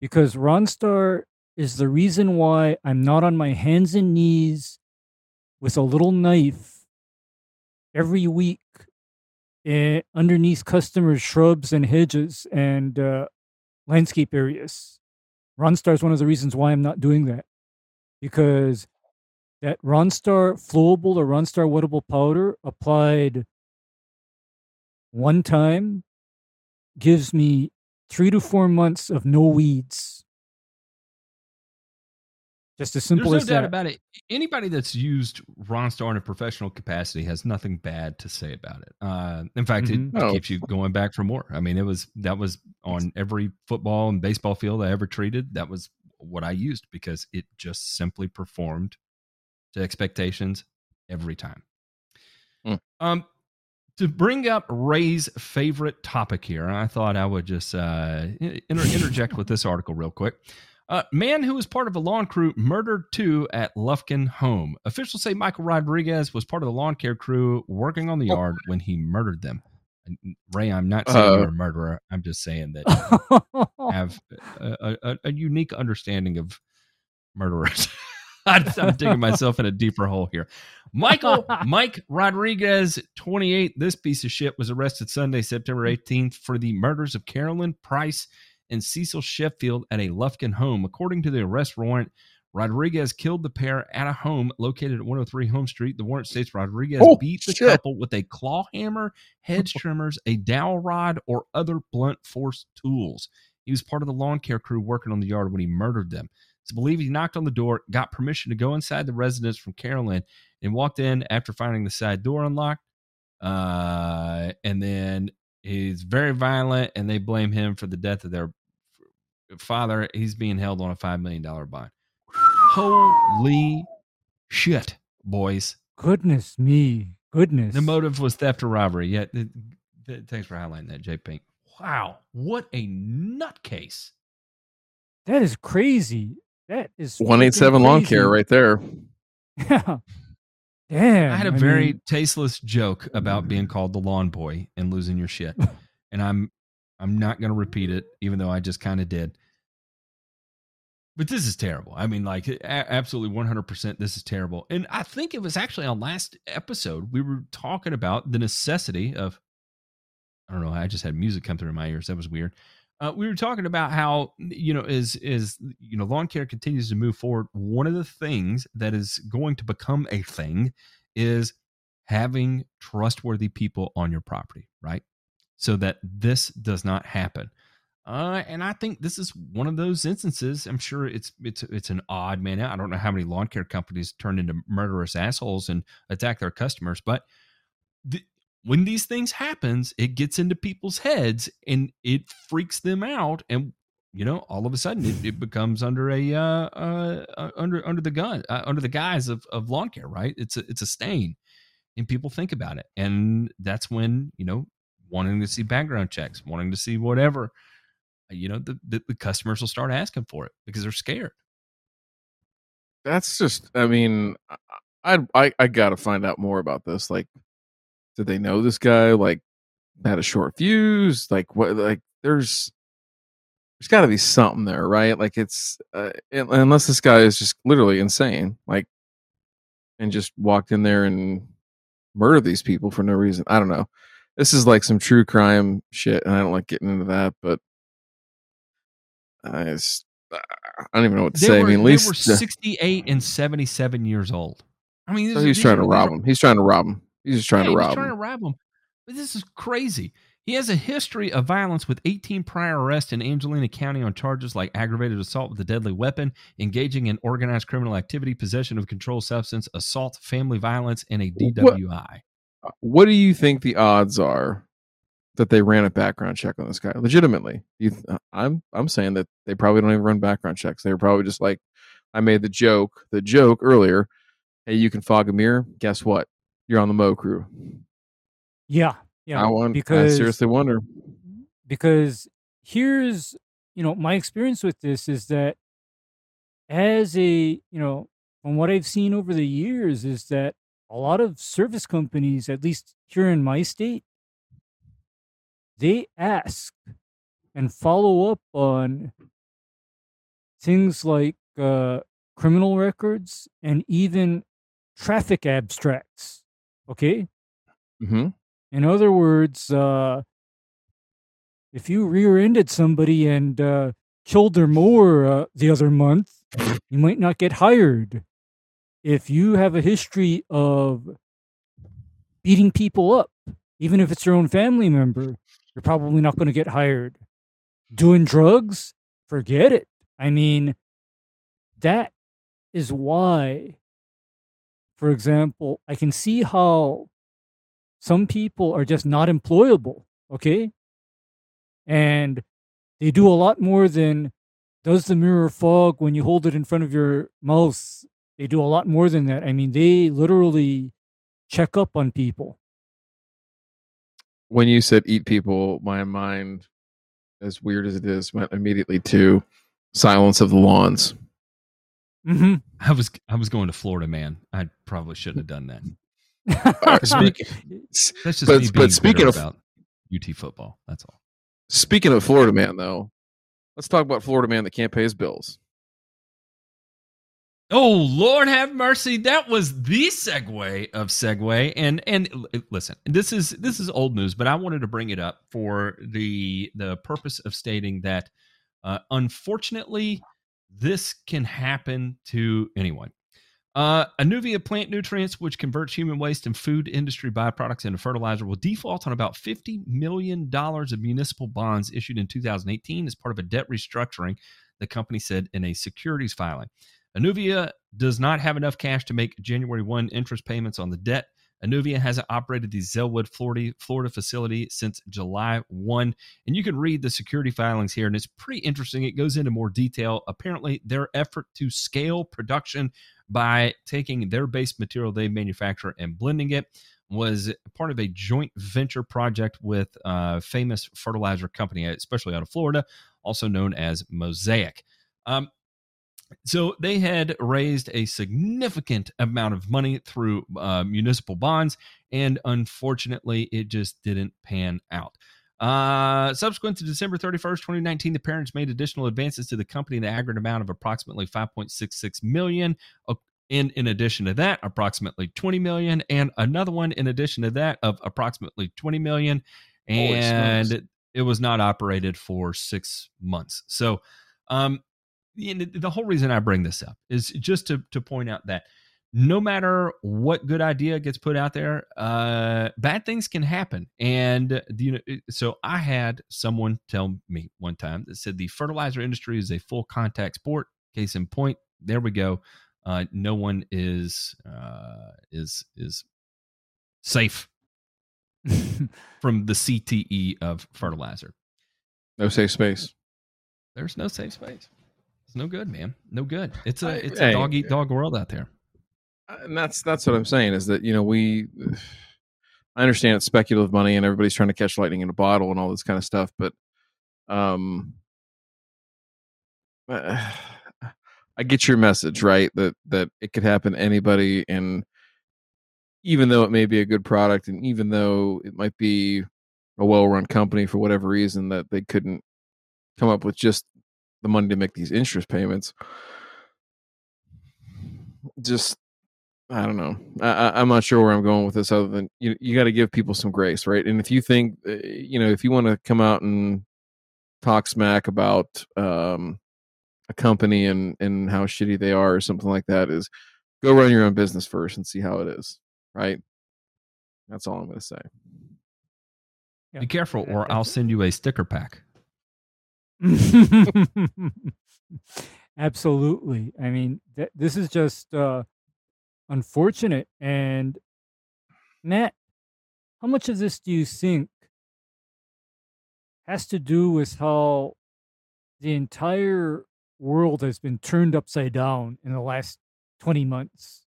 because Ronstar is the reason why I'm not on my hands and knees with a little knife every week eh, underneath customers' shrubs and hedges and uh, landscape areas. Ronstar is one of the reasons why I'm not doing that because that Ronstar flowable or Ronstar wettable powder applied one time gives me three to four months of no weeds. Just as simple There's as no doubt that. about it. Anybody that's used Ronstar in a professional capacity has nothing bad to say about it. Uh, in fact, Mhm. it Oh. keeps you going back for more. I mean, it was that was on every football and baseball field I ever treated. That was what I used because it just simply performed to expectations every time. Hmm. Um, to bring up Ray's favorite topic here, I thought I would just uh, inter- interject with this article real quick. Uh, man who was part of a lawn crew murdered two at Lufkin home. Officials say Michael Rodriguez was part of the lawn care crew working on the Oh. yard when he murdered them. Ray, I'm not saying Uh, you're a murderer. I'm just saying that have a, a, a unique understanding of murderers. I'm I'm digging myself in a deeper hole here. Michael Mike Rodriguez, 28. This piece of shit was arrested Sunday, September 18th for the murders of Carolyn Price and Cecil Sheffield at a Lufkin home. According to the arrest warrant, Rodriguez killed the pair at a home located at 103 Home Street. The warrant states Rodriguez Oh, beat the shit. couple with a claw hammer, hedge trimmers, a dowel rod, or other blunt force tools. He was part of the lawn care crew working on the yard when he murdered them. It's believed he knocked on the door, got permission to go inside the residence from Carolyn, and walked in after finding the side door unlocked. Uh, and then he's very violent, and they blame him for the death of their father. He's being held on a $5 million bond. Holy shit, boys. Goodness me. Goodness. The motive was theft or robbery. Yeah, th- th- thanks for highlighting that, J Pink. Wow, what a nutcase. that is crazy. That is one eight seven freaking lawn care right there. Yeah. Damn. I had a very mean, tasteless joke about being called the lawn boy and losing your shit. and I'm I'm not going to repeat it even though I just kind of did. But this is terrible. I mean like absolutely 100% this is terrible. And I think it was actually on last episode we were talking about the necessity of I don't know, I just had music come through my ears. That was weird. Uh, we were talking about how you know is is you know lawn care continues to move forward. One of the things that is going to become a thing is having trustworthy people on your property, right? So that this does not happen. Uh, and I think this is one of those instances. I'm sure it's it's it's an odd man out. I don't know how many lawn care companies turn into murderous assholes and attack their customers, but the, when these things happens, it gets into people's heads and it freaks them out. And you know, all of a sudden it, it becomes under a uh, uh, uh, under under the gun uh, under the guise of of lawn care, right? It's a it's a stain, and people think about it, and that's when you know wanting to see background checks, wanting to see whatever, you know, the the, the customers will start asking for it because they're scared. That's just. I mean, I I I gotta find out more about this. Like, did they know this guy? Like, had a short fuse? Like, what? Like, there's there's got to be something there, right? Like, it's uh, unless this guy is just literally insane, like, and just walked in there and murdered these people for no reason. I don't know. This is like some true crime shit, and I don't like getting into that, but I just, I don't even know what to They say. were, I mean, at they least were uh, 68 and 77 years old. I mean, so he's trying to rob him. He's trying to rob him. He's just trying Yeah, to rob trying him. to rob him. But this is crazy. He has a history of violence with 18 prior arrests in Angelina County on charges like aggravated assault with a deadly weapon, engaging in organized criminal activity, possession of controlled substance, assault, family violence, and a What- DWI. What do you think the odds are that they ran a background check on this guy? Legitimately, you th- uh, I'm I'm saying that they probably don't even run background checks. They were probably just like, I made the joke, the joke earlier. Hey, you can fog a mirror. Guess what? You're on the mow crew. Yeah, yeah. I, want, because I seriously wonder. because here's you know my experience with this is that as a you know from what i've seen over the years is that a lot of service companies at least here in my state they ask and follow up on things like uh, criminal records and even traffic abstracts okay hmm in other words, uh, if you rear-ended somebody and uh, killed their mower uh, the other month, you might not get hired. If you have a history of beating people up, even if it's your own family member, you're probably not going to get hired. Doing drugs, forget it. I mean, that is why, for example, I can see how some people are just not employable okay? And they do a lot more than does the mirror fog when you hold it in front of your mouth they do a lot more than that. I mean they literally check up on people When you said eat people, my mind, as weird as it is, went immediately to Silence of the Lawns. mm-hmm. I was I was going to Florida, man. I probably shouldn't have done that. right, speak- That's just But- me but speaking of- about UT football. That's all. Speaking of Florida man, though, let's talk about Florida man that can't pay his bills. Oh Lord, have mercy! That was the segue of segue, and and listen, this is this is old news, but I wanted to bring it up for the the purpose of stating that, uh, unfortunately, this can happen to anyone. Uh, Anuvia Plant Nutrients, which converts human waste and food industry byproducts into fertilizer, will default on about $50 million of municipal bonds issued in 2018 as part of a debt restructuring, the company said in a securities filing. Anuvia does not have enough cash to make January 1 interest payments on the debt. Anuvia hasn't operated the Zellwood, Florida, Florida facility since July 1. And you can read the security filings here, and it's pretty interesting. It goes into more detail. Apparently, their effort to scale production by taking their base material they manufacture and blending it was part of a joint venture project with a famous fertilizer company, especially out of Florida, also known as Mosaic. Um, so they had raised a significant amount of money through uh, municipal bonds, and unfortunately, it just didn't pan out. Uh, subsequent to December 31st, 2019, the parents made additional advances to the company in the aggregate amount of approximately 5.66 million. And in addition to that, approximately 20 million, and another one in addition to that of approximately 20 million. And it was not operated for six months. So, um, you know, the whole reason I bring this up is just to to point out that no matter what good idea gets put out there, uh, bad things can happen. And you know, so I had someone tell me one time that said the fertilizer industry is a full contact sport. Case in point, there we go. Uh, no one is uh, is is safe from the CTE of fertilizer. No safe space. There's no safe space. It's no good, man. No good. It's a it's a dog eat dog world out there. and that's that's what I'm saying is that you know we I understand it's speculative money and everybody's trying to catch lightning in a bottle and all this kind of stuff, but um I get your message, right? That that it could happen to anybody and even though it may be a good product and even though it might be a well-run company for whatever reason that they couldn't come up with just the money to make these interest payments just I don't know. I, I, I'm not sure where I'm going with this, other than you. You got to give people some grace, right? And if you think, uh, you know, if you want to come out and talk smack about um, a company and and how shitty they are, or something like that, is go run your own business first and see how it is, right? That's all I'm going to say. Yeah. Be careful, or I'll send you a sticker pack. Absolutely. I mean, th- this is just uh, unfortunate. And Matt, how much of this do you think has to do with how the entire world has been turned upside down in the last 20 months?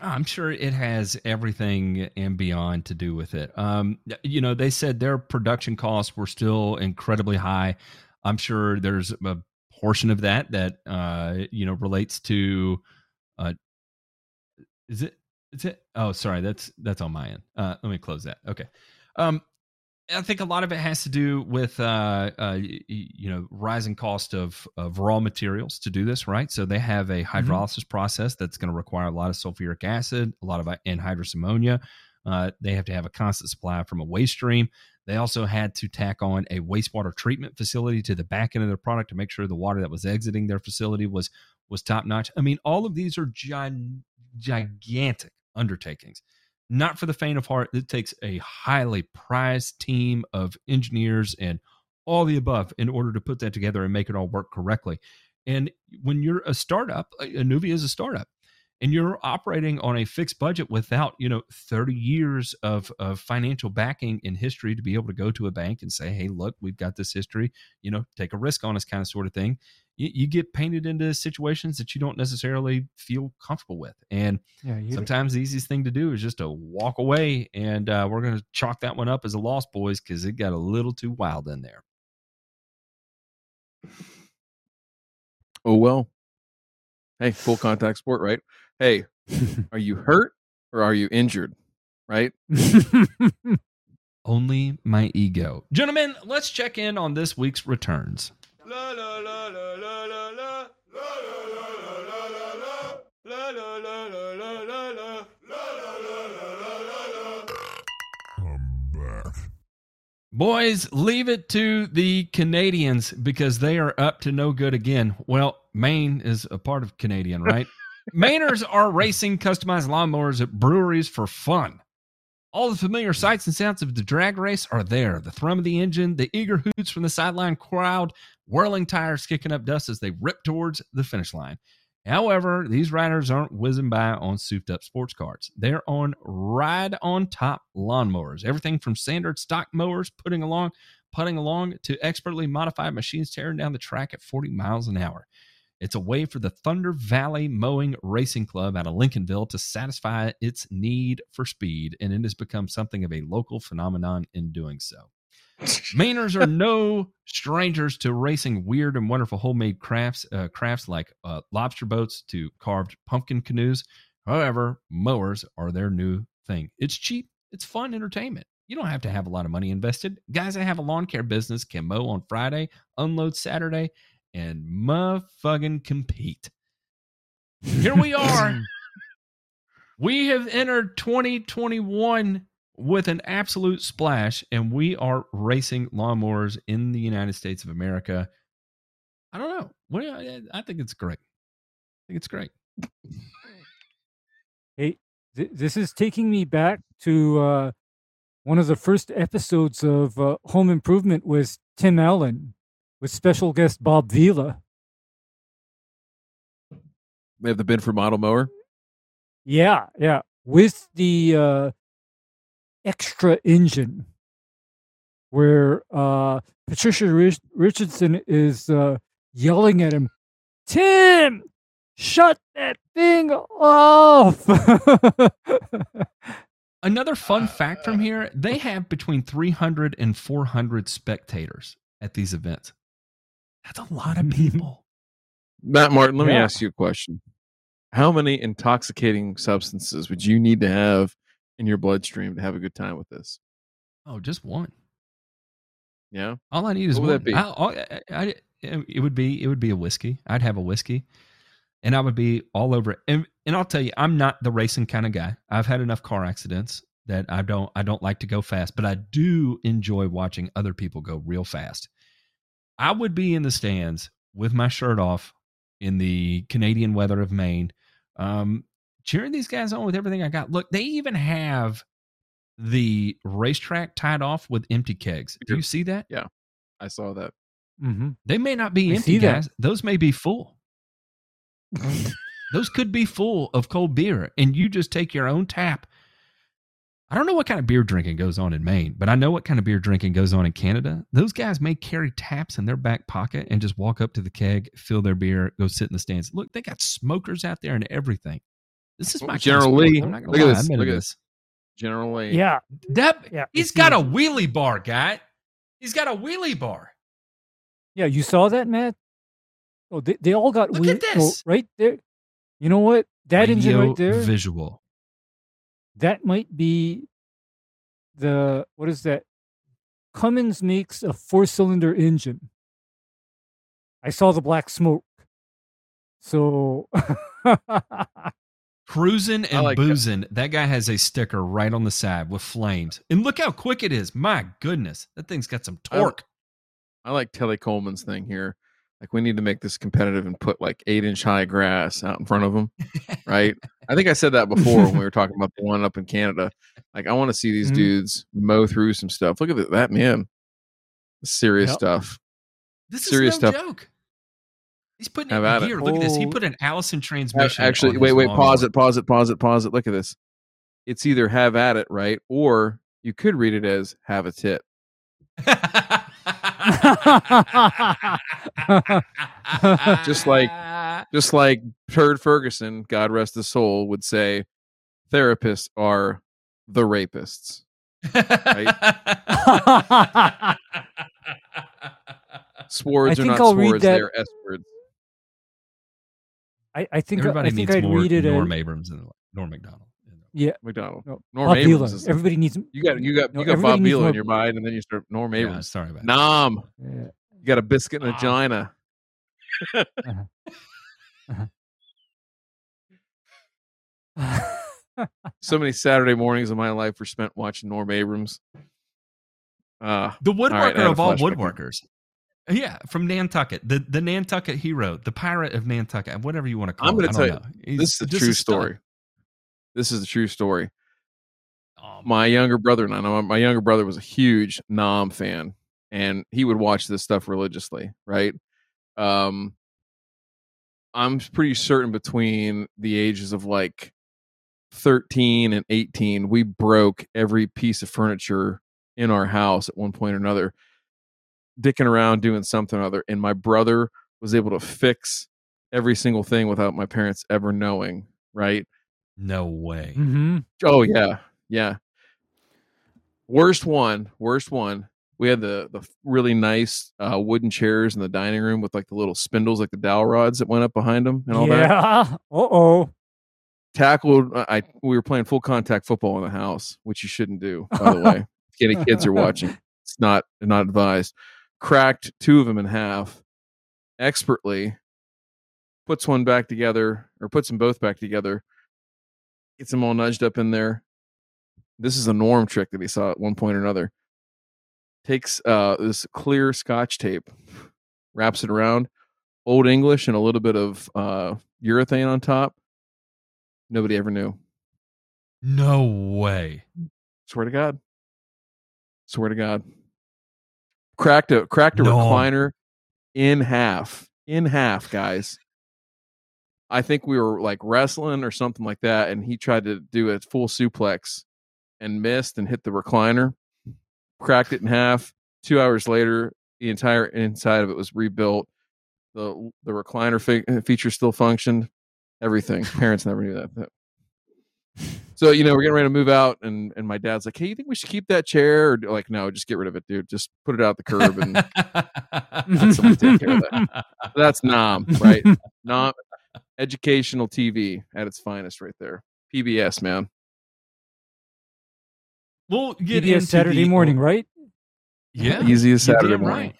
I'm sure it has everything and beyond to do with it. Um, you know, they said their production costs were still incredibly high. I'm sure there's a portion of that that uh, you know relates to. Uh, is it? Is it? Oh, sorry. That's that's on my end. Uh, let me close that. Okay. Um, I think a lot of it has to do with uh, uh, you know rising cost of of raw materials to do this, right? So they have a hydrolysis process that's going to require a lot of sulfuric acid, a lot of anhydrous ammonia. Uh, they have to have a constant supply from a waste stream. They also had to tack on a wastewater treatment facility to the back end of their product to make sure the water that was exiting their facility was was top notch. I mean, all of these are gi- gigantic undertakings not for the faint of heart. It takes a highly prized team of engineers and all the above in order to put that together and make it all work correctly. And when you're a startup, uh, Anuvia is a startup, and you're operating on a fixed budget without, you know, 30 years of, of financial backing in history to be able to go to a bank and say, hey, look, we've got this history, you know, take a risk on us kind of sort of thing. You, you get painted into situations that you don't necessarily feel comfortable with. And Yeah, you sometimes the easiest thing to do is just to walk away and uh, we're going to chalk that one up as a loss boys because it got a little too wild in there Oh well. Hey, full contact sport, right? Hey, are you hurt or are you injured? Right? only my ego gentlemen let's check in on this week's returns I'm back. boys leave it to the canadians because they are up to no good again well maine is a part of canadian right mainers are racing customized lawnmowers at breweries for fun All the familiar sights and sounds of the drag race are there. The thrum of the engine, the eager hoots from the sideline crowd, whirling tires kicking up dust as they rip towards the finish line. However, these riders aren't whizzing by on souped up sports cars. They're on ride on top lawnmowers. Everything from standard stock mowers putting along, putting along to expertly modified machines tearing down the track at 40 miles an hour. It's a way for the Thunder Valley Mowing Racing Club out of Lincolnville to satisfy its need for speed, and it has become something of a local phenomenon in doing so. Mainers are no strangers to racing weird and wonderful homemade crafts, uh, crafts like uh, lobster boats to carved pumpkin canoes. However, mowers are their new thing. It's cheap, it's fun entertainment. You don't have to have a lot of money invested. Guys that have a lawn care business can mow on Friday, unload Saturday, and motherfucking compete. Here we are. we have entered 2021 with an absolute splash, and we are racing lawnmowers in the United States of America. I don't know. What do you- I think it's great. I think it's great. Hey, th- this is taking me back to uh, one of the first episodes of uh, Home Improvement with Tim Allen, with special guest Bob Vila. They have the Binford model mower. Yeah, yeah, with the uh, extra engine, where uh, Patricia Rich- Richardson is uh, yelling at him, Tim, shut that thing off. Another fun fact from here they have between 300 and 400 spectators at these events. That's a lot of mm-hmm. people. Matt Martin, let me ask you a question. How many intoxicating substances would you need to have in your bloodstream to have a good time with this? Oh, just one. Yeah. All I need is What would one. that be? I, I, I, it would be it would be a whiskey. I'd have a whiskey, and I would be all over it. And, and I'll tell you, I'm not the racing kind of guy. I've had enough car accidents that I don't I don't like to go fast, but I do enjoy watching other people go real fast. I would be in the stands with my shirt off in the Canadian weather of Maine, um, cheering these guys on with everything I got. Look, they even have the racetrack tied off with empty kegs. Do you see that? Yeah, I saw that. Mm-hmm. They may not be I empty, see that. guys. Those may be full. Those could be full of cold beer, and you just take your own tap. I don't know what kind of beer drinking goes on in Maine, but I know what kind of beer drinking goes on in Canada. Those guys may carry taps in their back pocket and just walk up to the keg, fill their beer, go sit in the stands. Look, they got smokers out there and everything. This is Oh, my kind General. Lee, I'm not gonna look at this, I'm into look at this. General Lee. Yeah. That Yeah, he's I got see a wheelie bar, guy. He's got a wheelie bar. Yeah, you saw that, Matt? Oh, they, they all got Look weird. at oh, this. right there. You know what? That engine right there, Visual. That might be the, what is that? Cummins makes a four cylinder engine. I saw the black smoke. So, Cruising and like boozing. That guy has a sticker right on the side with flames. And look how quick it is. My goodness. That thing's got some I- torque. I like Telly Coleman's thing here. Like we need to make this competitive and put like eight inch high grass out in front of them, right? I think I said that before when we were talking about the one up in Canada. Like I want to see these Mhm. dudes mow through some stuff. Look at that, that man. Serious Yep. stuff. This serious is no stuff. joke. He's putting Have it in gear. Look at this. He Oh. put an Allison transmission. Actually, wait, wait, pause it, pause it, pause it, pause it. Look at this. It's either have at it, right? Or you could read it as have a tit. Just like- Just like Turd Ferguson, God rest his soul, would say, therapists are the rapists. Swords I are not I'll swords, that- they are S words. I, I think Everybody I think needs I'd more read it Norm as Abrams and Norm Macdonald. Yeah. Macdonald. No, Norm Bob Abrams is- Everybody needs. You got you got No, you got Bob needs Dylan in your mind, and then you start Norm Yeah, Abrams. sorry about that. Nom. Yeah. You got a biscuit and a Ah. gina. So many Saturday mornings of my life were spent watching Norm Abrams. Uh, The woodworker had a of all flashback here. woodworkers. Yeah, from Nantucket, the the Nantucket hero, the pirate of Nantucket, whatever you want to call I'm gonna I tell don't you, know. This is a just true stud. story. This is a true story. Um, my younger brother and I know my younger brother was a huge Nam fan and he would watch this stuff religiously, right? Um I'm pretty certain between the ages of like 13 and 18 we broke every piece of furniture in our house at one point or another dicking around doing something or other and my brother was able to fix every single thing without my parents ever knowing, right? No way. hmm Oh yeah, yeah. Worst one, worst one. We had the the really nice uh, wooden chairs in the dining room with like the little spindles, like the dowel rods that went up behind them and all that. yeah. Uh oh. Tackled. uh, I we were playing full contact football in the house, which you shouldn't do, by the way. If any kids are watching, it's not not advised. Cracked two of them in half, expertly. Puts one back together, or puts them both back together. Gets them all nudged up in there. This is a norm trick that he saw at one point or another. Takes uh, this clear scotch tape, wraps it around, old English, and a little bit of uh, urethane on top. Nobody ever knew. No way. Swear to God. Swear to God. Cracked a cracked a No. recliner in half. In half, guys. I think we were like wrestling or something like that, and he tried to do a full suplex and missed and hit the recliner, cracked it in half. Two hours later, the entire inside of it was rebuilt. the the recliner fe- uh, feature still functioned. Everything. Parents never knew that. So you know we're getting ready to move out, and and my dad's like, "Hey, you think we should keep that chair?" Or like, "No, just get rid of it, dude. Just put it out the curb and let someone take care of that." That's Nom, right? Nom, educational TV at its finest, right there. PBS, man. We'll get PBS into Saturday the- morning, right? Yeah, Easy as you're Saturday damn morning. right.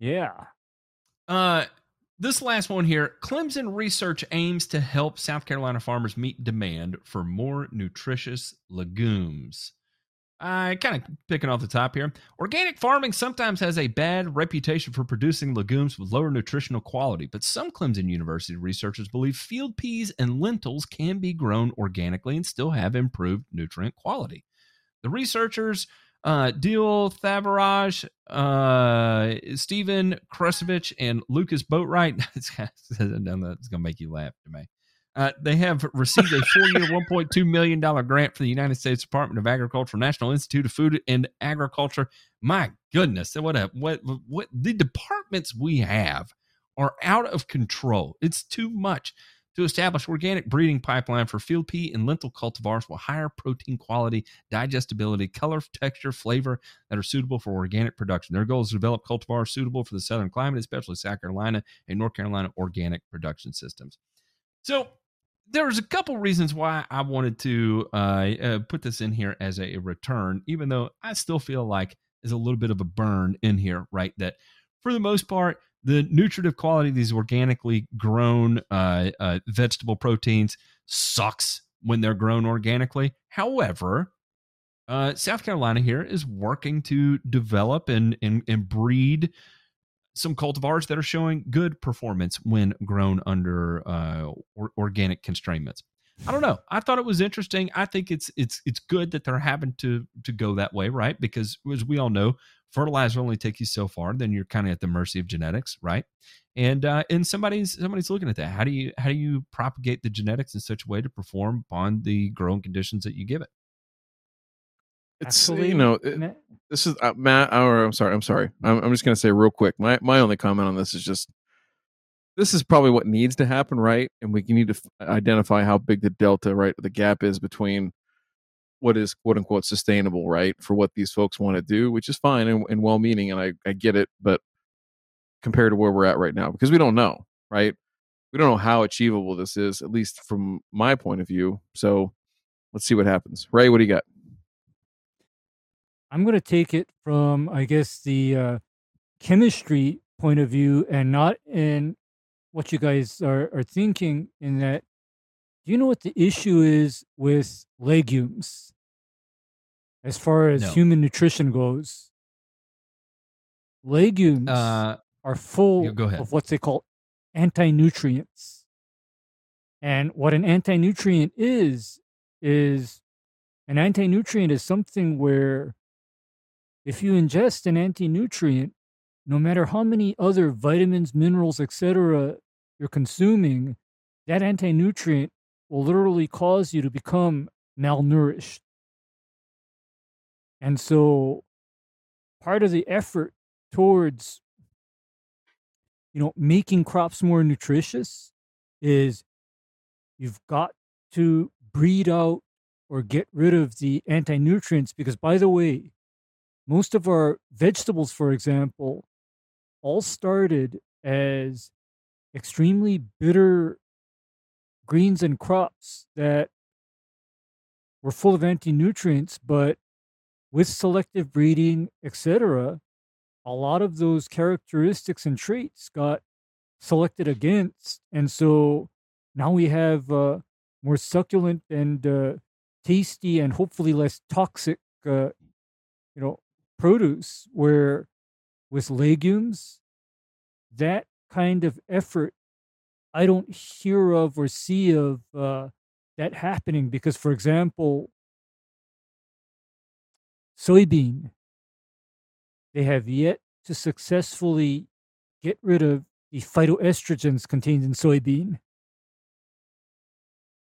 Yeah. Uh, this last one here Clemson research aims to help South Carolina farmers meet demand for more nutritious legumes. I kind of picking off the top here. Organic farming sometimes has a bad reputation for producing legumes with lower nutritional quality, but some Clemson University researchers believe field peas and lentils can be grown organically and still have improved nutrient quality. The researchers uh, Dil Thavarajah, uh, Stephen Kresovich, and Lucas Boatwright. it's going to make you laugh to me. Uh, they have received a four-year, $1.2 million grant from the United States Department of Agriculture, National Institute of Food and Agriculture. My goodness, what a what what the departments we have are out of control. It's too much to establish organic breeding pipeline for field pea and lentil cultivars with higher protein quality, digestibility, color, texture, flavor that are suitable for organic production. Their goal is to develop cultivars suitable for the southern climate, especially South Carolina and North Carolina organic production systems. So there's a couple reasons why I wanted to uh, uh, put this in here as a, return, even though I still feel like there's a little bit of a burn in here, right? That for the most part, the nutritive quality of these organically grown uh, uh, vegetable proteins sucks when they're grown organically. However, uh, South Carolina here is working to develop and, and, and breed some cultivars that are showing good performance when grown under uh, or, organic constraints. I don't know. I thought it was interesting. I think it's it's it's good that they're having to to go that way, right? Because as we all know, fertilizer only takes you so far. Then you're kind of at the mercy of genetics, right? And uh, and somebody's somebody's looking at that. How do you how do you propagate the genetics in such a way to perform upon the growing conditions that you give it? It's Actually, you know it- this is uh, Matt. Or I'm sorry. I'm sorry. I'm, I'm just going to say real quick. My my only comment on this is just this is probably what needs to happen, right? And we need to f- identify how big the delta, right, the gap is between what is quote unquote sustainable, right, for what these folks want to do, which is fine and, and well meaning, and I I get it, but compared to where we're at right now, because we don't know, right? We don't know how achievable this is, at least from my point of view. So let's see what happens. Ray, what do you got? I'm going to take it from, I guess, the uh, chemistry point of view and not in what you guys are, are thinking. In that, do you know what the issue is with legumes as far as No. human nutrition goes? Legumes Uh, are full of what they call anti-nutrients. And what an anti-nutrient is is an anti-nutrient is something where if you ingest an anti-nutrient, no matter how many other vitamins, minerals, etc. you're consuming, that anti-nutrient will literally cause you to become malnourished. And so part of the effort towards you know making crops more nutritious is you've got to breed out or get rid of the anti-nutrients because by the way most of our vegetables for example all started as extremely bitter greens and crops that were full of anti-nutrients but with selective breeding etc a lot of those characteristics and traits got selected against. And so now we have uh, more succulent and uh, tasty and hopefully less toxic uh, you know produce where with legumes that kind of effort i don't hear of or see of uh, that happening because for example soybean they have yet to successfully get rid of the phytoestrogens contained in soybean.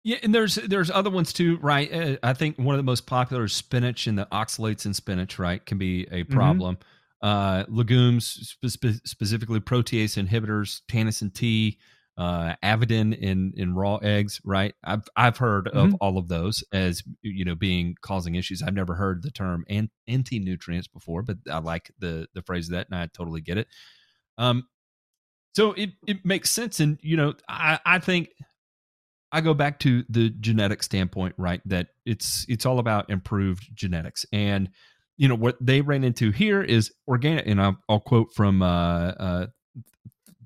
Yeah, and there's there's other ones too, right? Uh, I think one of the most popular is spinach, and the oxalates in spinach, right, can be a problem. uh, legumes, spe- spe- specifically protease inhibitors, tannin T, uh, avidin in in raw eggs. Right, I've I've heard of Mhm. all of those as you know being causing issues. I've never heard the term an- anti nutrients before, but I like the the phrase of that, and I totally get it. Um, so it it makes sense, and you know, I I think I go back to the genetic standpoint, right? That it's it's all about improved genetics, and you know what they ran into here is organic, and I'll, I'll quote from uh, uh,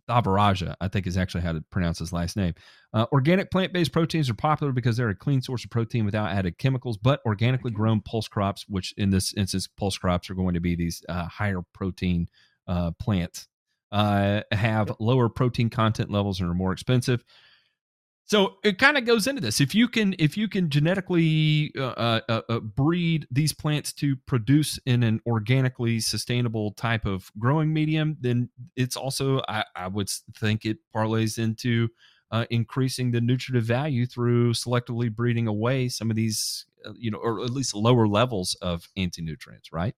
Thavarajah, I think is actually how to pronounce his last name. Uh, organic plant based proteins are popular because they're a clean source of protein without added chemicals, but organically grown pulse crops, which in this instance, pulse crops are going to be these uh, higher protein uh, plants, uh, have lower protein content levels and are more expensive. So it kind of goes into this. If you can, if you can genetically uh, uh, uh, breed these plants to produce in an organically sustainable type of growing medium, then it's also, I, I would think, it parlays into uh, increasing the nutritive value through selectively breeding away some of these, uh, you know, or at least lower levels of anti nutrients, right?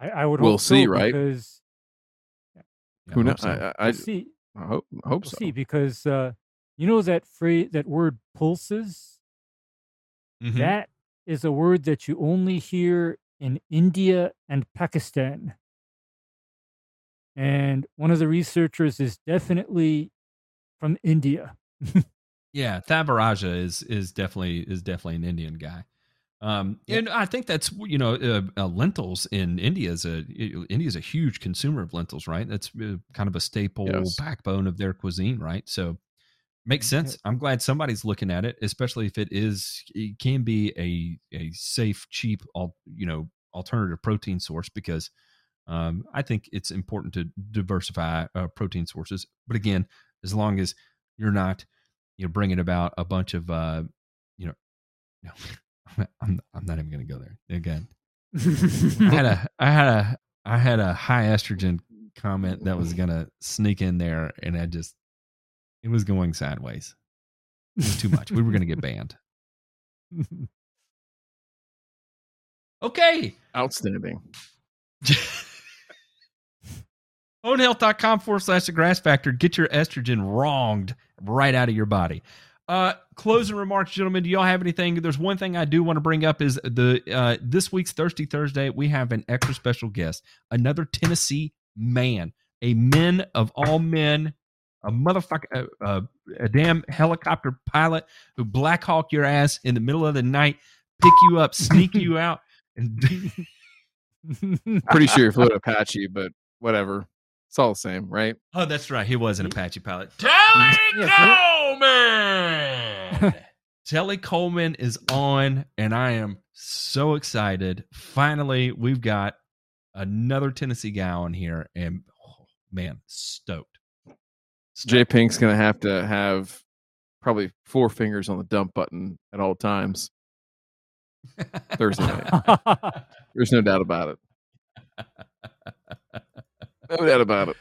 I, I would We'll see, so, right? Because I Who knows? so. I, I, I see. I hope I hope We'll so. see because uh, you know that phrase, that word pulses. Mhm. That is a word that you only hear in India and Pakistan. And one of the researchers is definitely from India. Yeah, Thavarajah is is definitely is definitely an Indian guy. Um, and I think that's you know uh, uh, lentils in India is a India is a huge consumer of lentils, right? That's uh, kind of a staple Yes. backbone of their cuisine, right? So makes sense. I'm glad somebody's looking at it, especially if it is it can be a a safe, cheap, al- you know alternative protein source because um, I think it's important to diversify uh, protein sources. But again, as long as you're not you know bringing about a bunch of uh, you know no, I'm I'm not even going to go there again. I had a I had a I had a high estrogen comment that was gonna sneak in there, and I just it was going sideways. It was too much. We were gonna get banned. Okay. Outstanding. Ownhealth.com forward slash the grass factor. Get your estrogen wronged right out of your body. Uh, closing remarks, gentlemen. Do y'all have anything? There's one thing I do want to bring up is the uh, this week's Thirsty Thursday. We have an extra special guest, another Tennessee man, a man of all men, a motherfucker, uh, uh, a damn helicopter pilot who Black Hawk your ass in the middle of the night, pick you up, sneak you out, and Pretty sure you flew an Apache, but whatever. It's all the same, right? Oh, that's right. He was an Apache pilot. Telly Coleman. Telly Coleman is on, and I am so excited. Finally, we've got another Tennessee guy on here, and oh, man, stoked. Jay Pink's gonna have to have probably four fingers on the dump button at all times. Thursday night. There's no doubt about it. No doubt about it.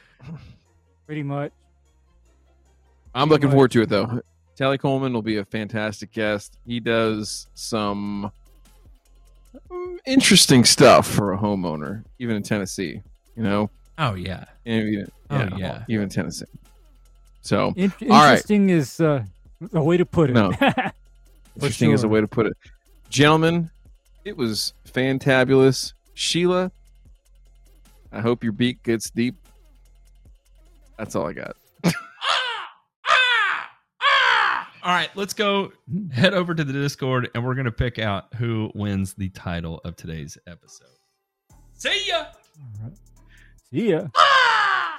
Pretty much. I'm looking much. forward to it though. Tally Coleman will be a fantastic guest. He does some mm, interesting stuff for a homeowner, even in Tennessee. You know, Oh yeah. even, Oh, yeah. even in Tennessee. So In- right. interesting is uh, a way to put it. No. interesting is a way to put it. Gentlemen, it was fantabulous. Sheila, I hope your beak gets deep. That's all I got. All right, let's go head over to the Discord and we're going to pick out who wins the title of today's episode. See ya. All right. See ya. Ah!